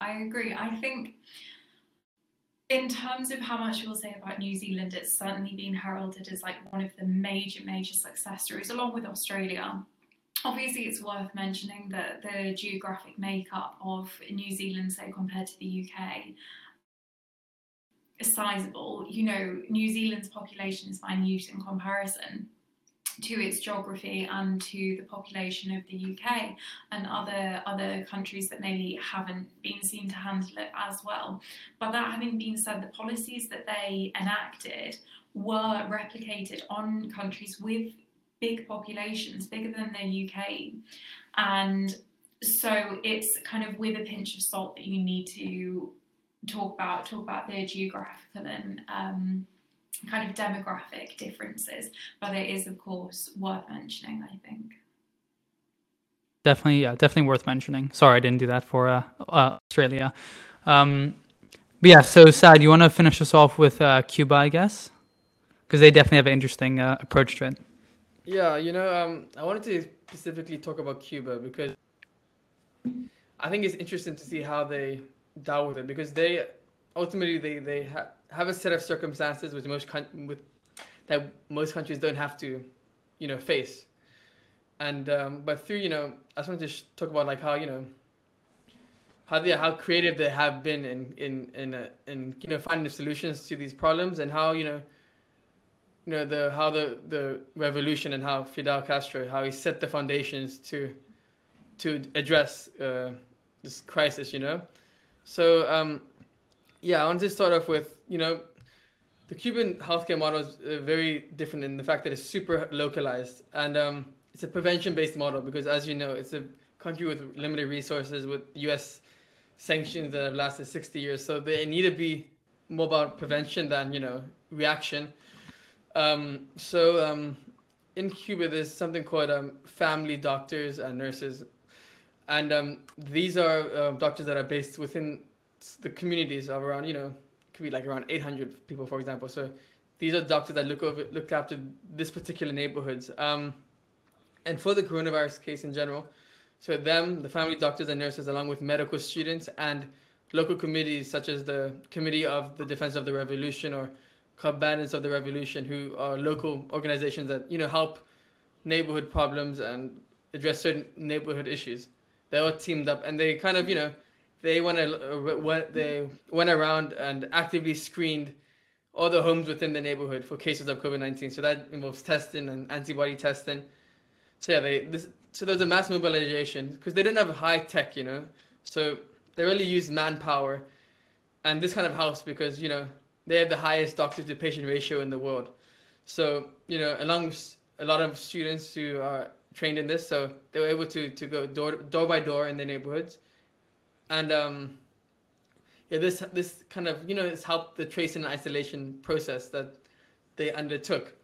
Speaker 2: I agree. I think in terms of how much we'll say about New Zealand, it's certainly been heralded as like one of the major, major success stories, along with Australia. Obviously, it's worth mentioning that the geographic makeup of New Zealand, say, compared to the UK, is sizable. You know, New Zealand's population is minute in comparison to its geography and to the population of the UK and other other countries that maybe haven't been seen to handle it as well. But that having been said, the policies that they enacted were replicated on countries with big populations, bigger than the UK. And so it's kind of with a pinch of salt that you need to talk about talk about the geographical and um, kind of demographic differences, but it is, of course, worth mentioning, I think.
Speaker 1: Definitely, yeah, definitely worth mentioning. Sorry, I didn't do that for uh, uh, Australia. Um, but yeah, so Sad, you want to finish us off with uh, Cuba, I guess? Because they definitely have an interesting uh, approach to it.
Speaker 3: Yeah, you know, um, I wanted to specifically talk about Cuba because I think it's interesting to see how they dealt with it because they ultimately they they ha- have a set of circumstances which most con- with that most countries don't have to, you know, face. And um, but through you know, I just wanted to sh- talk about like how you know how they how creative they have been in in in uh, in you know finding solutions to these problems and how you know you know the how the the revolution and how Fidel Castro how he set the foundations to to address uh, this crisis you know so um, yeah, I want to start off with you know, the Cuban healthcare model is uh, very different in the fact that it's super localized and um, it's a prevention-based model because, as you know, it's a country with limited resources with U.S. sanctions that have lasted 60 years, so they need to be more about prevention than you know reaction. Um, so um, in Cuba, there's something called um, family doctors and nurses, and um, these are uh, doctors that are based within the communities of around, you know, could be like around 800 people, for example. So these are doctors that look over, look after this particular neighborhoods. Um, and for the coronavirus case in general, so them, the family doctors and nurses, along with medical students and local committees such as the Committee of the Defense of the Revolution or Bandits of the Revolution, who are local organizations that you know help neighborhood problems and address certain neighborhood issues. They all teamed up and they kind of you know they went, uh, went they went around and actively screened all the homes within the neighborhood for cases of COVID-19. So that involves testing and antibody testing. So yeah, they this so there's a mass mobilization because they didn't have high tech, you know. So they really used manpower, and this kind of helps because you know they have the highest doctor to patient ratio in the world. So you know, along with a lot of students who are trained in this, so they were able to to go door door by door in the neighborhoods and um, yeah, this this kind of you know it's helped the tracing and isolation process that they undertook.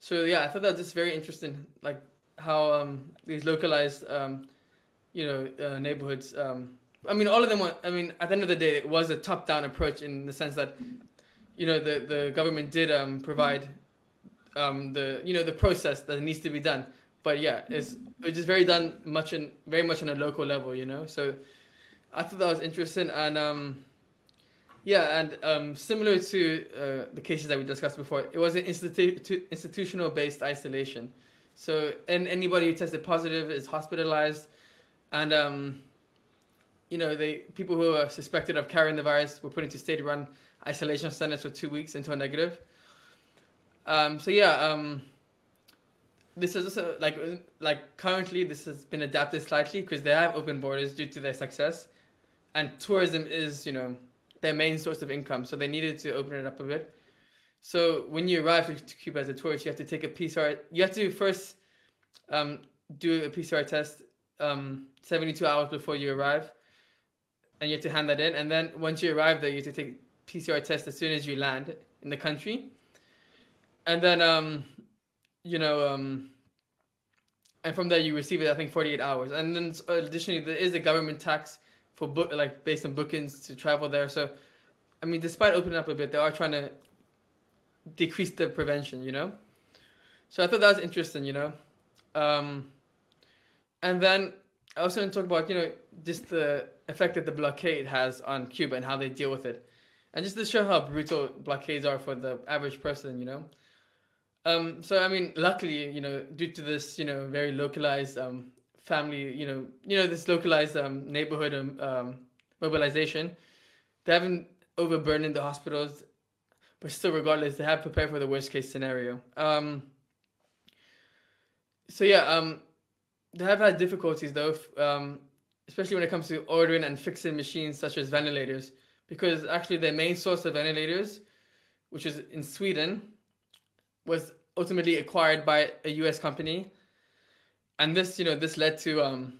Speaker 3: So yeah, I thought that was just very interesting, like how um, these localized um, you know uh, neighborhoods. Um, I mean, all of them. Were, I mean, at the end of the day, it was a top-down approach in the sense that you know the the government did um, provide um, the you know the process that needs to be done. But yeah, it's it's just very done much in very much on a local level, you know. So I thought that was interesting, and um, yeah, and um, similar to uh, the cases that we discussed before, it was an institu- institutional-based isolation. So, and anybody who tested positive is hospitalized, and um, you know, they people who are suspected of carrying the virus were put into state-run isolation centers for two weeks until negative. Um, so yeah, um, this is also like like currently this has been adapted slightly because they have open borders due to their success, and tourism is you know their main source of income, so they needed to open it up a bit. So when you arrive to Cuba as a tourist, you have to take a PCR. You have to first um, do a PCR test um, 72 hours before you arrive, and you have to hand that in. And then once you arrive there, you have to take PCR test as soon as you land in the country. And then, um, you know, um, and from there you receive it. I think 48 hours. And then additionally, there is a government tax for book like based on bookings to travel there. So, I mean, despite opening up a bit, they are trying to decrease the prevention. You know, so I thought that was interesting. You know, um, and then I also want to talk about you know just the effect that the blockade has on Cuba and how they deal with it, and just to show how brutal blockades are for the average person. You know. Um, so I mean, luckily, you know, due to this, you know, very localized um, family, you know, you know this localized um, neighborhood um, um, mobilization. They haven't overburdened the hospitals, but still, regardless, they have prepared for the worst case scenario. Um, so yeah, um, they have had difficulties though, um, especially when it comes to ordering and fixing machines such as ventilators, because actually their main source of ventilators, which is in Sweden, was ultimately acquired by a U.S. company and this you know this led to um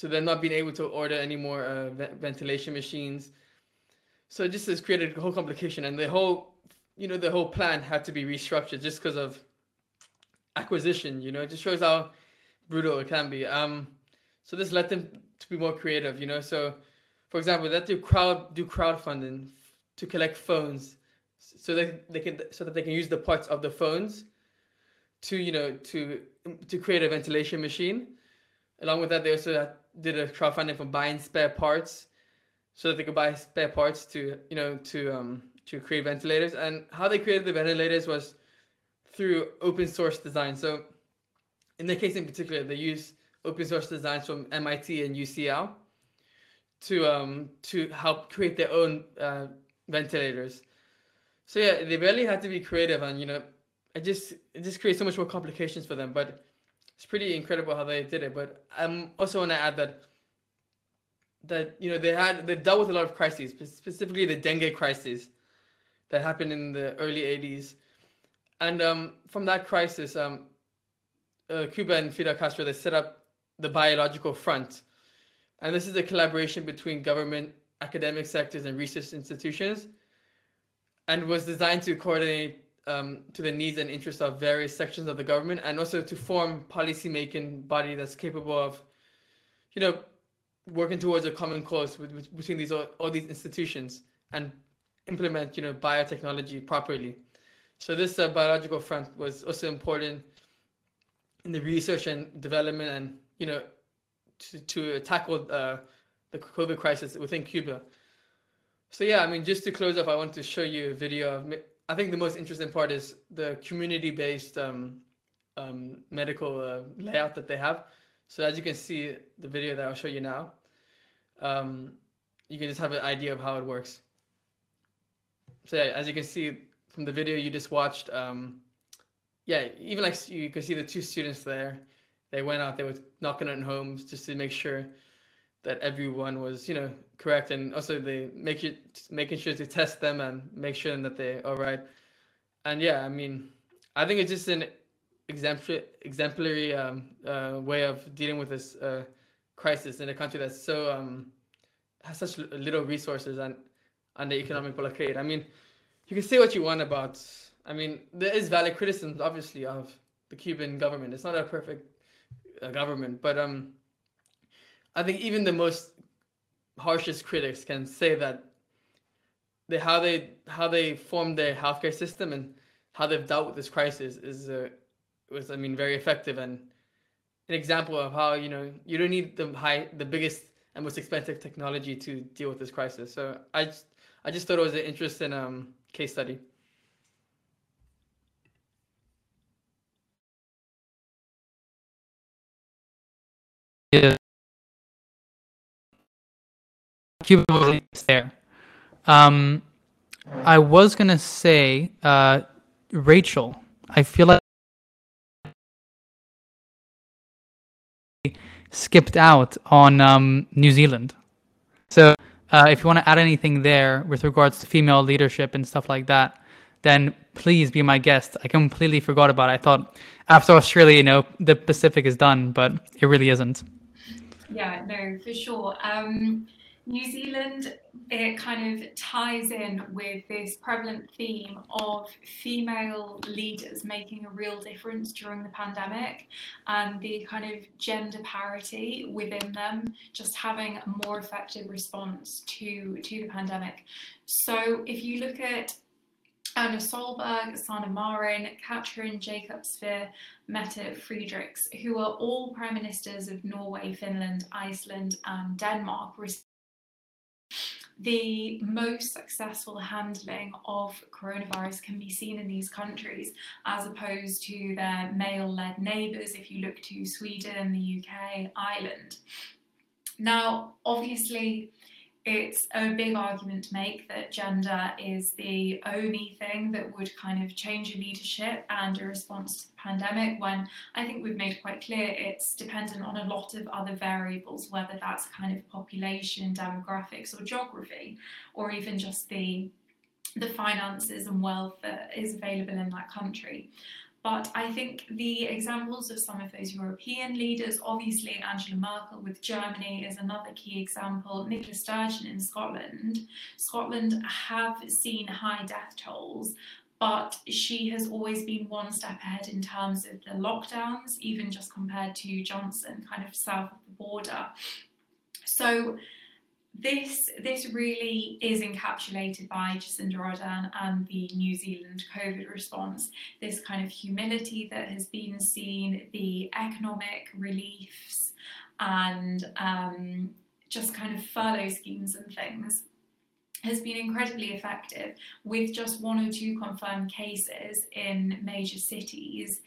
Speaker 3: to them not being able to order any more uh, ventilation machines. So it just has created a whole complication and the whole you know the whole plan had to be restructured just because of acquisition you know? It just shows how brutal it can be. Um so this led them to be more creative you know? So for example they had to crowd do crowdfunding to collect phones so that they can so that they can use the parts of the phones to you know to to create a ventilation machine. Along with that, they also did a crowdfunding for buying spare parts, so that they could buy spare parts to you know to um to create ventilators. And how they created the ventilators was through open source design. So in the case in particular, they use open source designs from MIT and UCL to um to help create their own uh, ventilators. So yeah, they really had to be creative and you know it just it just creates so much more complications for them. But it's pretty incredible how they did it. But I'm also want to add that that you know they had they dealt with a lot of crises, specifically the dengue crisis that happened in the early 80s, and um, from that crisis, um, uh, Cuba and Fidel Castro they set up the Biological Front, and this is a collaboration between government, academic sectors, and research institutions, and was designed to coordinate um, to the needs and interests of various sections of the government and also to form policy making body that's capable of you know working towards a common cause with, with, between these all, all, these institutions and implement you know biotechnology properly. So this uh, biological front was also important in the research and development and you know to, to tackle uh, the covid crisis within cuba. So yeah i mean just to close off i want to show you a video of I think the most interesting part is the community-based um, um, medical uh, layout that they have. So as you can see, the video that I'll show you now, um, you can just have an idea of how it works. So yeah, as you can see from the video you just watched, um, yeah, even like you can see the two students there, they went out, they were knocking on homes just to make sure that everyone was, you know, correct, and also they make it making sure to test them and make sure that they're right. And yeah, I mean, I think it's just an exemplary exemplary um, uh, way of dealing with this uh, crisis in a country that's so um, has such little resources and the economic blockade. I mean, you can say what you want about. I mean, there is valid criticism, obviously, of the Cuban government. It's not a perfect uh, government, but um, I think even the most harshest critics can say that they how they how they formed their healthcare system and how they've dealt with this crisis is uh, was I mean very effective and an example of how you know you don't need the high the biggest and most expensive technology to deal with this crisis. So I just I just thought it was an interesting um, case study.
Speaker 1: Cuba was there. Um, I was gonna say, uh, Rachel. I feel like skipped out on um, New Zealand. So uh, if you want to add anything there with regards to female leadership and stuff like that, then please be my guest. I completely forgot about it. I thought after Australia, you know, the Pacific is done, but it really isn't.
Speaker 2: Yeah, no, for sure. Um, New Zealand, it kind of ties in with this prevalent theme of female leaders making a real difference during the pandemic and the kind of gender parity within them just having a more effective response to, to the pandemic. So if you look at Erna Solberg, Sanna Marin, Katrin Jakobsdottir, Mette Frederiksen, who are all prime ministers of Norway, Finland, Iceland, and Denmark, the most successful handling of coronavirus can be seen in these countries as opposed to their male led neighbours if you look to Sweden, the UK, Ireland. Now, obviously, it's a big argument to make that gender is the only thing that would kind of change a leadership and a response to the pandemic when I think we've made quite clear it's dependent on a lot of other variables, whether that's kind of population, demographics, or geography, or even just the the finances and wealth that is available in that country. But I think the examples of some of those European leaders, obviously Angela Merkel with Germany is another key example. Nicola Sturgeon in Scotland. Scotland have seen high death tolls, but she has always been one step ahead in terms of the lockdowns, even just compared to Johnson, kind of south of the border. So this this really is encapsulated by Jacinda Ardern and the New Zealand COVID response. This kind of humility that has been seen, the economic reliefs, and um, just kind of furlough schemes and things has been incredibly effective with just one or two confirmed cases in major cities.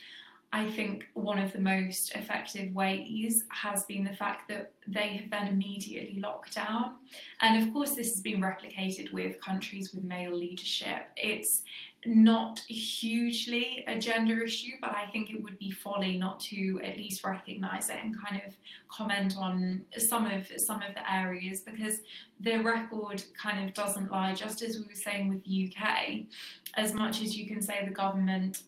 Speaker 2: I think one of the most effective ways has been the fact that they have then immediately locked down. And of course, this has been replicated with countries with male leadership. It's not hugely a gender issue, but I think it would be folly not to at least recognise it and kind of comment on some of some of the areas because the record kind of doesn't lie. Just as we were saying with the UK, as much as you can say the government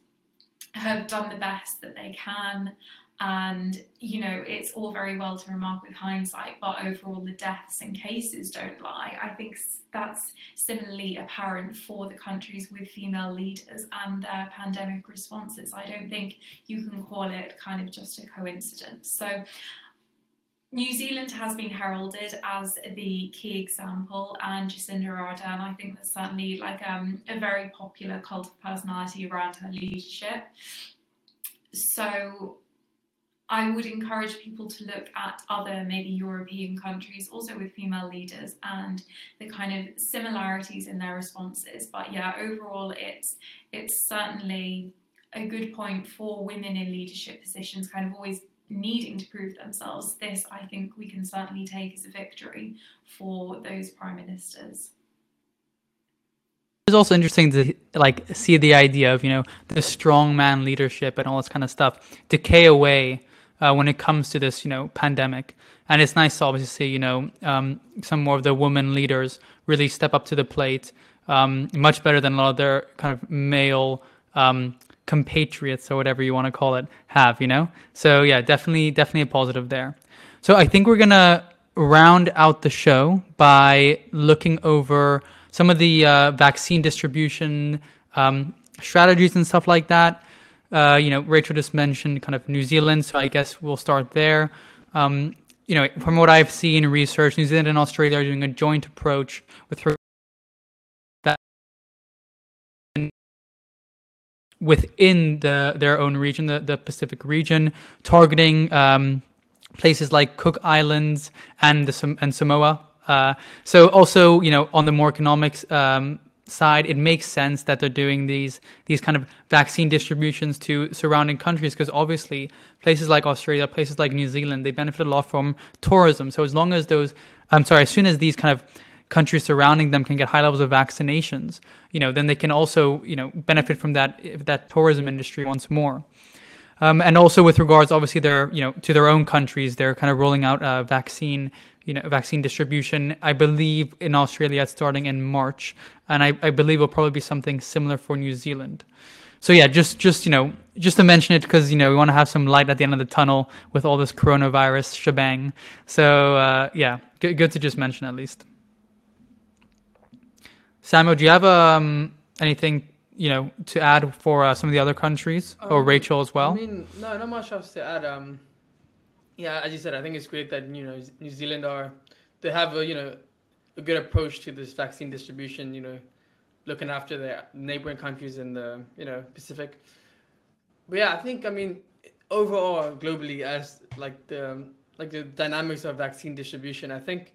Speaker 2: have done the best that they can. And, you know, it's all very well to remark with hindsight, but overall the deaths and cases don't lie. I think that's similarly apparent for the countries with female leaders and their pandemic responses. I don't think you can call it kind of just a coincidence. So New Zealand has been heralded as the key example, and Jacinda Ardern, I think, that's certainly like um, a very popular cult of personality around her leadership. So I would encourage people to look at other maybe European countries also with female leaders and the kind of similarities in their responses. But yeah, overall it's it's certainly a good point for women in leadership positions kind of always needing to prove themselves, this I think we can certainly take as a victory for those prime ministers.
Speaker 1: It's also interesting to like see the idea of you know the strong man leadership and all this kind of stuff decay away uh, when it comes to this you know pandemic, and it's nice to obviously see you know um, some more of the women leaders really step up to the plate, um, much better than a lot of their kind of male um, compatriots or whatever you want to call it have, you know? So yeah, definitely, definitely a positive there. So I think we're going to round out the show by looking over some of the uh, vaccine distribution um, strategies and stuff like that. Uh, you know, Rachel just mentioned kind of New Zealand, so I guess we'll start there. Um, you know, from what I've seen in research, New Zealand and Australia are doing a joint approach with within the their own region, the, the Pacific region, targeting um, places like Cook Islands and the and Samoa. Uh, so also, you know, on the more economics um, side, it makes sense that they're doing these these kind of vaccine distributions to surrounding countries because obviously places like Australia, places like New Zealand, they benefit a lot from tourism. So as long as those, I'm sorry, as soon as these kind of countries surrounding them can get high levels of vaccinations, you know, then they can also, you know, benefit from that that tourism industry once more. Um, and also with regards, obviously, they're you know to their own countries, they're kind of rolling out a vaccine, you know, vaccine distribution. I believe in Australia it's starting in March, and I, I believe it'll probably be something similar for New Zealand. So yeah, just just you know, just to mention it because you know we want to have some light at the end of the tunnel with all this coronavirus shebang. So uh, yeah, good to just mention at least. Samuel, do you have um, anything you know to add for uh, some of the other countries or
Speaker 3: Um,
Speaker 1: Rachel as well?
Speaker 3: I mean, no, not much else to add. Um, yeah, as you said, I think it's great that you know New Zealand are they have a you know a good approach to this vaccine distribution. You know, looking after their neighboring countries in the you know Pacific. But yeah, I think I mean overall globally as like the like the dynamics of vaccine distribution, I think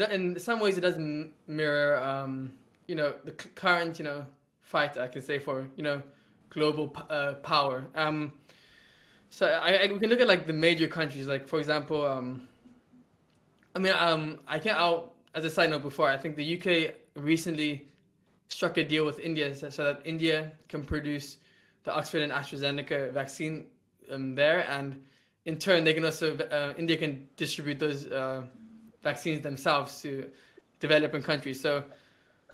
Speaker 3: it, in some ways it does m- mirror um, you know the current you know fight I can say for you know global uh, power. Um, so I, I we can look at like the major countries, like for example, um, I mean, um, I can't out as a side note before. I think the UK recently struck a deal with India so, so that India can produce the Oxford and AstraZeneca vaccine um, there, and in turn they can also uh, India can distribute those uh, vaccines themselves to developing countries. So.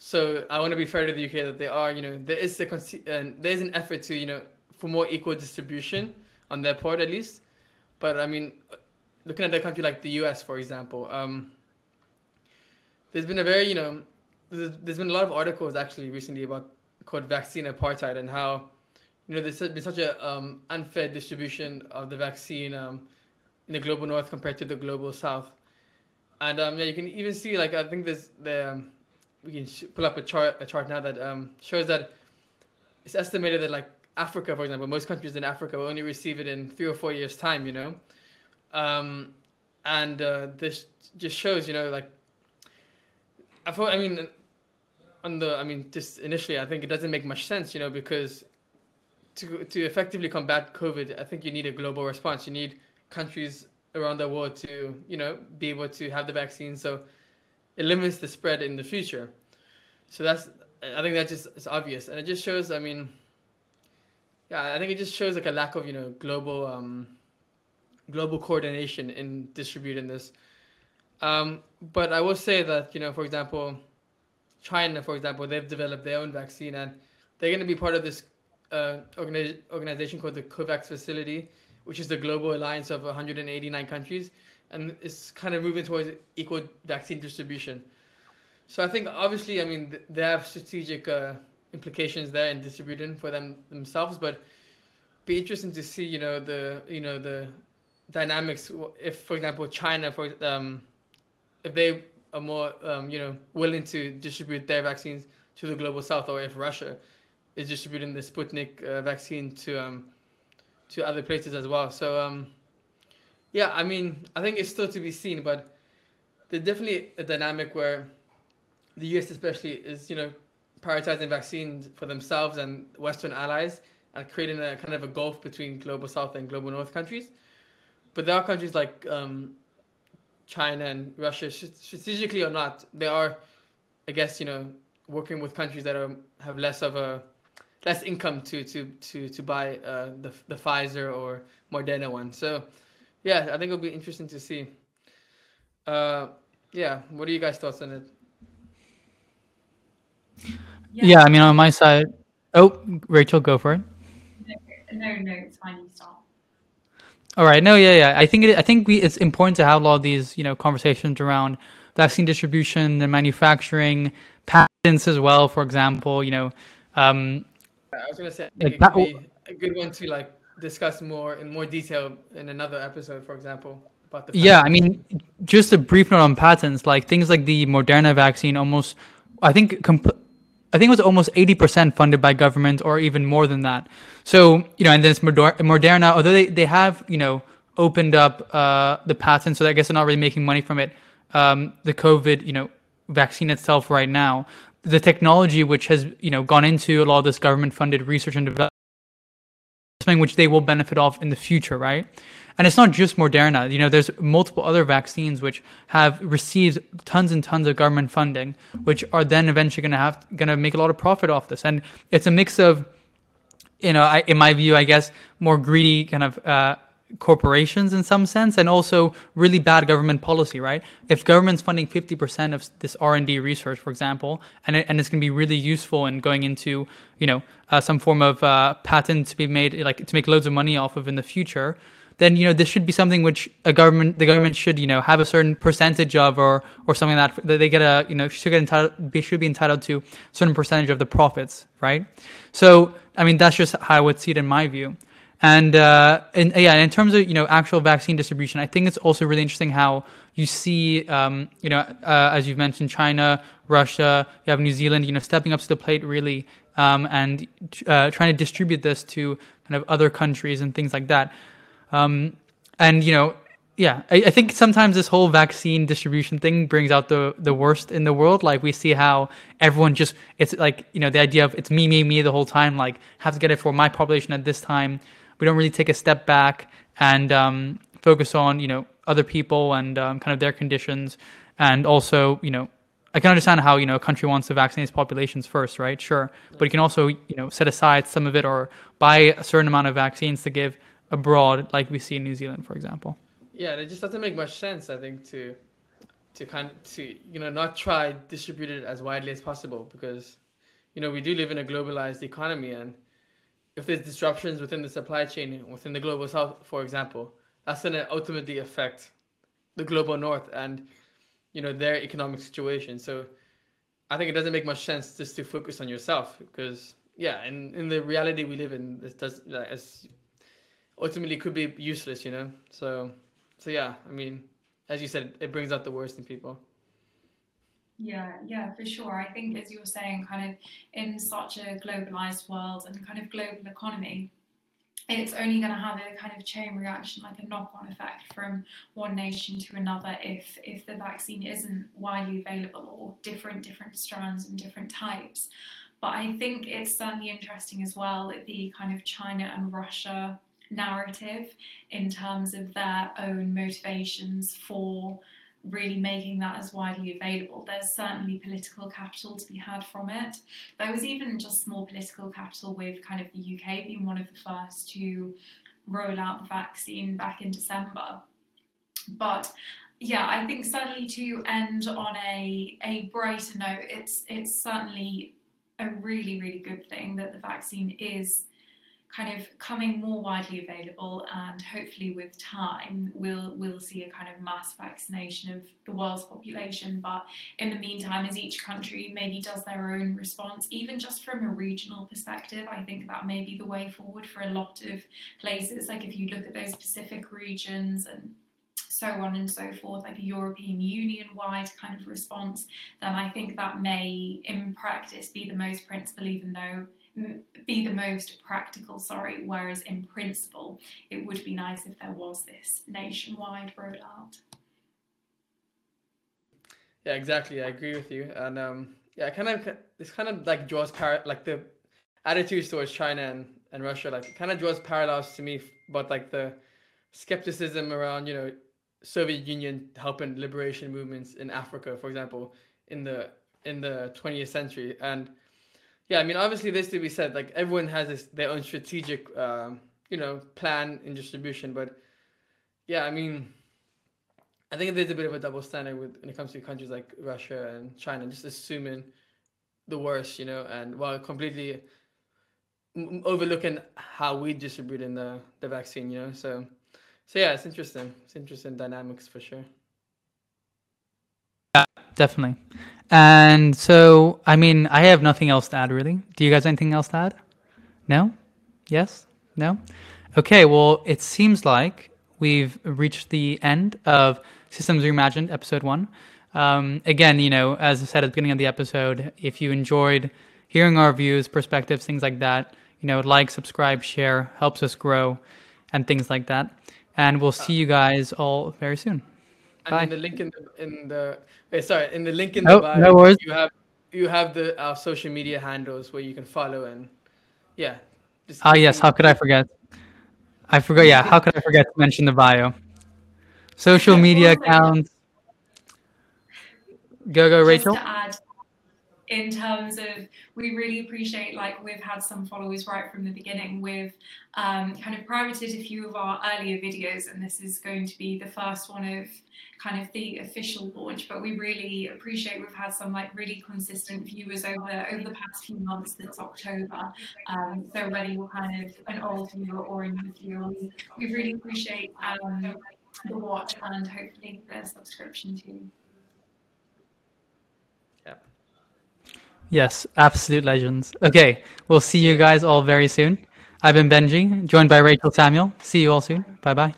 Speaker 3: So I want to be fair to the UK that they are, you know, there is a uh, there is an effort to, you know, for more equal distribution on their part at least. But I mean, looking at a country like the US, for example, um, there's been a very, you know, there's, there's been a lot of articles actually recently about called vaccine apartheid and how, you know, there's been such a um, unfair distribution of the vaccine um, in the global north compared to the global south. And um, yeah, you can even see like I think there's the um, we can sh- pull up a chart a chart now that um, shows that it's estimated that like Africa, for example, most countries in Africa will only receive it in three or four years' time. You know, um, and uh, this just shows, you know, like I thought. I mean, on the, I mean, just initially, I think it doesn't make much sense, you know, because to to effectively combat COVID, I think you need a global response. You need countries around the world to, you know, be able to have the vaccine, so it limits the spread in the future. So that's, I think that just is obvious, and it just shows. I mean yeah, I think it just shows like a lack of you know global um, global coordination in distributing this. Um, but I will say that you know, for example, China, for example, they've developed their own vaccine, and they're going to be part of this uh, organi- organization called the COVAX facility, which is the global alliance of 189 countries, and it's kind of moving towards equal vaccine distribution. So I think obviously, I mean, th- they have strategic uh, implications there in distributing for them themselves, but be interesting to see, you know, the you know the dynamics. If, for example, China, for um, if they are more um, you know willing to distribute their vaccines to the global south, or if Russia is distributing the Sputnik uh, vaccine to um, to other places as well. So um, yeah, I mean, I think it's still to be seen, but there's definitely a dynamic where the US especially is you know prioritizing vaccines for themselves and Western allies and creating a kind of a gulf between global South and global North countries. But there are countries like um, China and Russia, strategically or not, they are, I guess, you know, working with countries that are have less of a less income to to to to buy uh, the the Pfizer or Moderna one. So, yeah, I think it'll be interesting to see. Uh, yeah, what are you guys' thoughts on it?
Speaker 1: Yeah. I mean, on my side. Oh, Rachel, go for it.
Speaker 2: No, no, it's fine. You start.
Speaker 1: All right. No, yeah, yeah. I think it, I think we it's important to have a lot of these, you know, conversations around vaccine distribution and manufacturing, patents as well. For example, you know, um,
Speaker 3: I was gonna say
Speaker 1: Like that
Speaker 3: a good one to like discuss more in more detail in another episode, for example, about the
Speaker 1: yeah. I mean, just a brief note on patents, like things like the Moderna vaccine, almost, I think, comp- I think it was almost eighty percent funded by government, or even more than that. So you know, and then it's Moder- Moderna, although they they have you know opened up uh, the patent, so I guess they're not really making money from it. Um, the COVID, you know, vaccine itself right now, the technology which has you know gone into a lot of this government funded research and development something which they will benefit off in the future, right? And it's not just Moderna. You know, there's multiple other vaccines which have received tons and tons of government funding, which are then eventually going to have going to make a lot of profit off this. And it's a mix of you know, I, in my view, I guess more greedy kind of uh, corporations in some sense, and also really bad government policy, right? If government's funding 50% of this R&D research, for example, and it, and it's going to be really useful in going into, you know, uh, some form of uh, patent to be made, like to make loads of money off of in the future, then you know this should be something which a government the government should you know have a certain percentage of or or something that, that they get a you know should get entitled should be entitled to certain percentage of the profits right so i mean that's just how i would see it in my view and uh and yeah in terms of you know actual vaccine distribution i think it's also really interesting how you see um you know uh, as you've mentioned china russia you have new zealand you know stepping up to the plate really um, and uh, trying to distribute this to kind of other countries and things like that um, and you know, yeah, I, I, think sometimes this whole vaccine distribution thing brings out the the worst in the world. Like we see how everyone just it's like you know the idea of it's me, me, me the whole time. Like have to get it for my population at this time. We don't really take a step back and um, focus on you know other people and um, kind of their conditions, and also you know I can understand how you know a country wants to vaccinate its populations first, right? Sure, but you can also you know set aside some of it or buy a certain amount of vaccines to give abroad, like we see in New Zealand, for example.
Speaker 3: Yeah, it just doesn't make much sense. I think to to kind of to you know not try distribute it as widely as possible because you know we do live in a globalized economy and if there's disruptions within the supply chain within the global south for example that's going to ultimately affect the global north and you know their economic situation so i think it doesn't make much sense just to focus on yourself because yeah in, in the reality we live in this does like, as ultimately could be useless, you know. So, so yeah, I mean, as you said, it brings out the worst in people.
Speaker 2: Yeah, yeah, for sure. I think, as you were saying, kind of in such a globalized world and kind of global economy, it's only going to have a kind of chain reaction, like a knock-on effect from one nation to another if if the vaccine isn't widely available or different different strands and different types. But I think it's certainly interesting as well the kind of China and Russia narrative in terms of their own motivations for really making that as widely available. There's certainly political capital to be had from it. There was even just small political capital with kind of the UK being one of the first to roll out the vaccine back in December. But yeah, I think certainly to end on a a brighter note, it's it's certainly a really really good thing that the vaccine is kind of coming more widely available and hopefully with time we'll we'll see a kind of mass vaccination of the world's population. But in the meantime as each country maybe does their own response even just from a regional perspective i think that may be the way forward for a lot of places. Like if you look at those pacific regions and so on and so forth, like a European Union wide kind of response, then I think that may, in practice, be the most principle, even though be the most practical, sorry, whereas in principle, it would be nice if there was this nationwide rollout.
Speaker 3: Yeah, exactly. I agree with you. And um, yeah, kind of this kind of like draws par like the attitudes towards China and, and Russia, like kind of draws parallels to me, but like the skepticism around, you know, Soviet Union helping liberation movements in Africa, for example, in the in the 20th century. And yeah, I mean, obviously, this to be said, like everyone has this, their own strategic, um, you know, plan in distribution. But yeah, I mean, I think there's a bit of a double standard with when it comes to countries like Russia and China, just assuming the worst, you know, and while completely overlooking how we distribute in the the vaccine, you know. So, so yeah, it's interesting. It's interesting dynamics for sure.
Speaker 1: Definitely. And so, I mean, I have nothing else to add, really. Do you guys anything else to add? No? Yes? No? Okay, well, it seems like we've reached the end of Systems Reimagined, episode one. Um, again, you know, as I said at the beginning of the episode, if you enjoyed hearing our views, perspectives, things like that, you know, like, subscribe, share, helps us grow, and things like that. And we'll see you guys all very soon.
Speaker 3: Bye. And in the link in the, in the wait, sorry, in the link in the bio,
Speaker 1: no worries.
Speaker 3: you have you have the our social media handles where you can follow and yeah.
Speaker 1: Oh yes, how could I forget? I forgot. Yeah, how could I forget to mention the bio? Social media accounts. Go go, Rachel.
Speaker 2: Add, in terms of we really appreciate like we've had some followers right from the beginning. We've um, kind of privated a few of our earlier videos, and this is going to be the first one of kind of the official launch. But we really appreciate we've had some like really consistent viewers over over the past few months since October. Um, so whether you're kind of an old viewer or a new viewer, we, we really appreciate um, the watch and hopefully the subscription too.
Speaker 1: Yes, absolute legends. Okay, we'll see you guys all very soon. I've been Benji, joined by Rachel Samuel. See you all soon. Bye bye.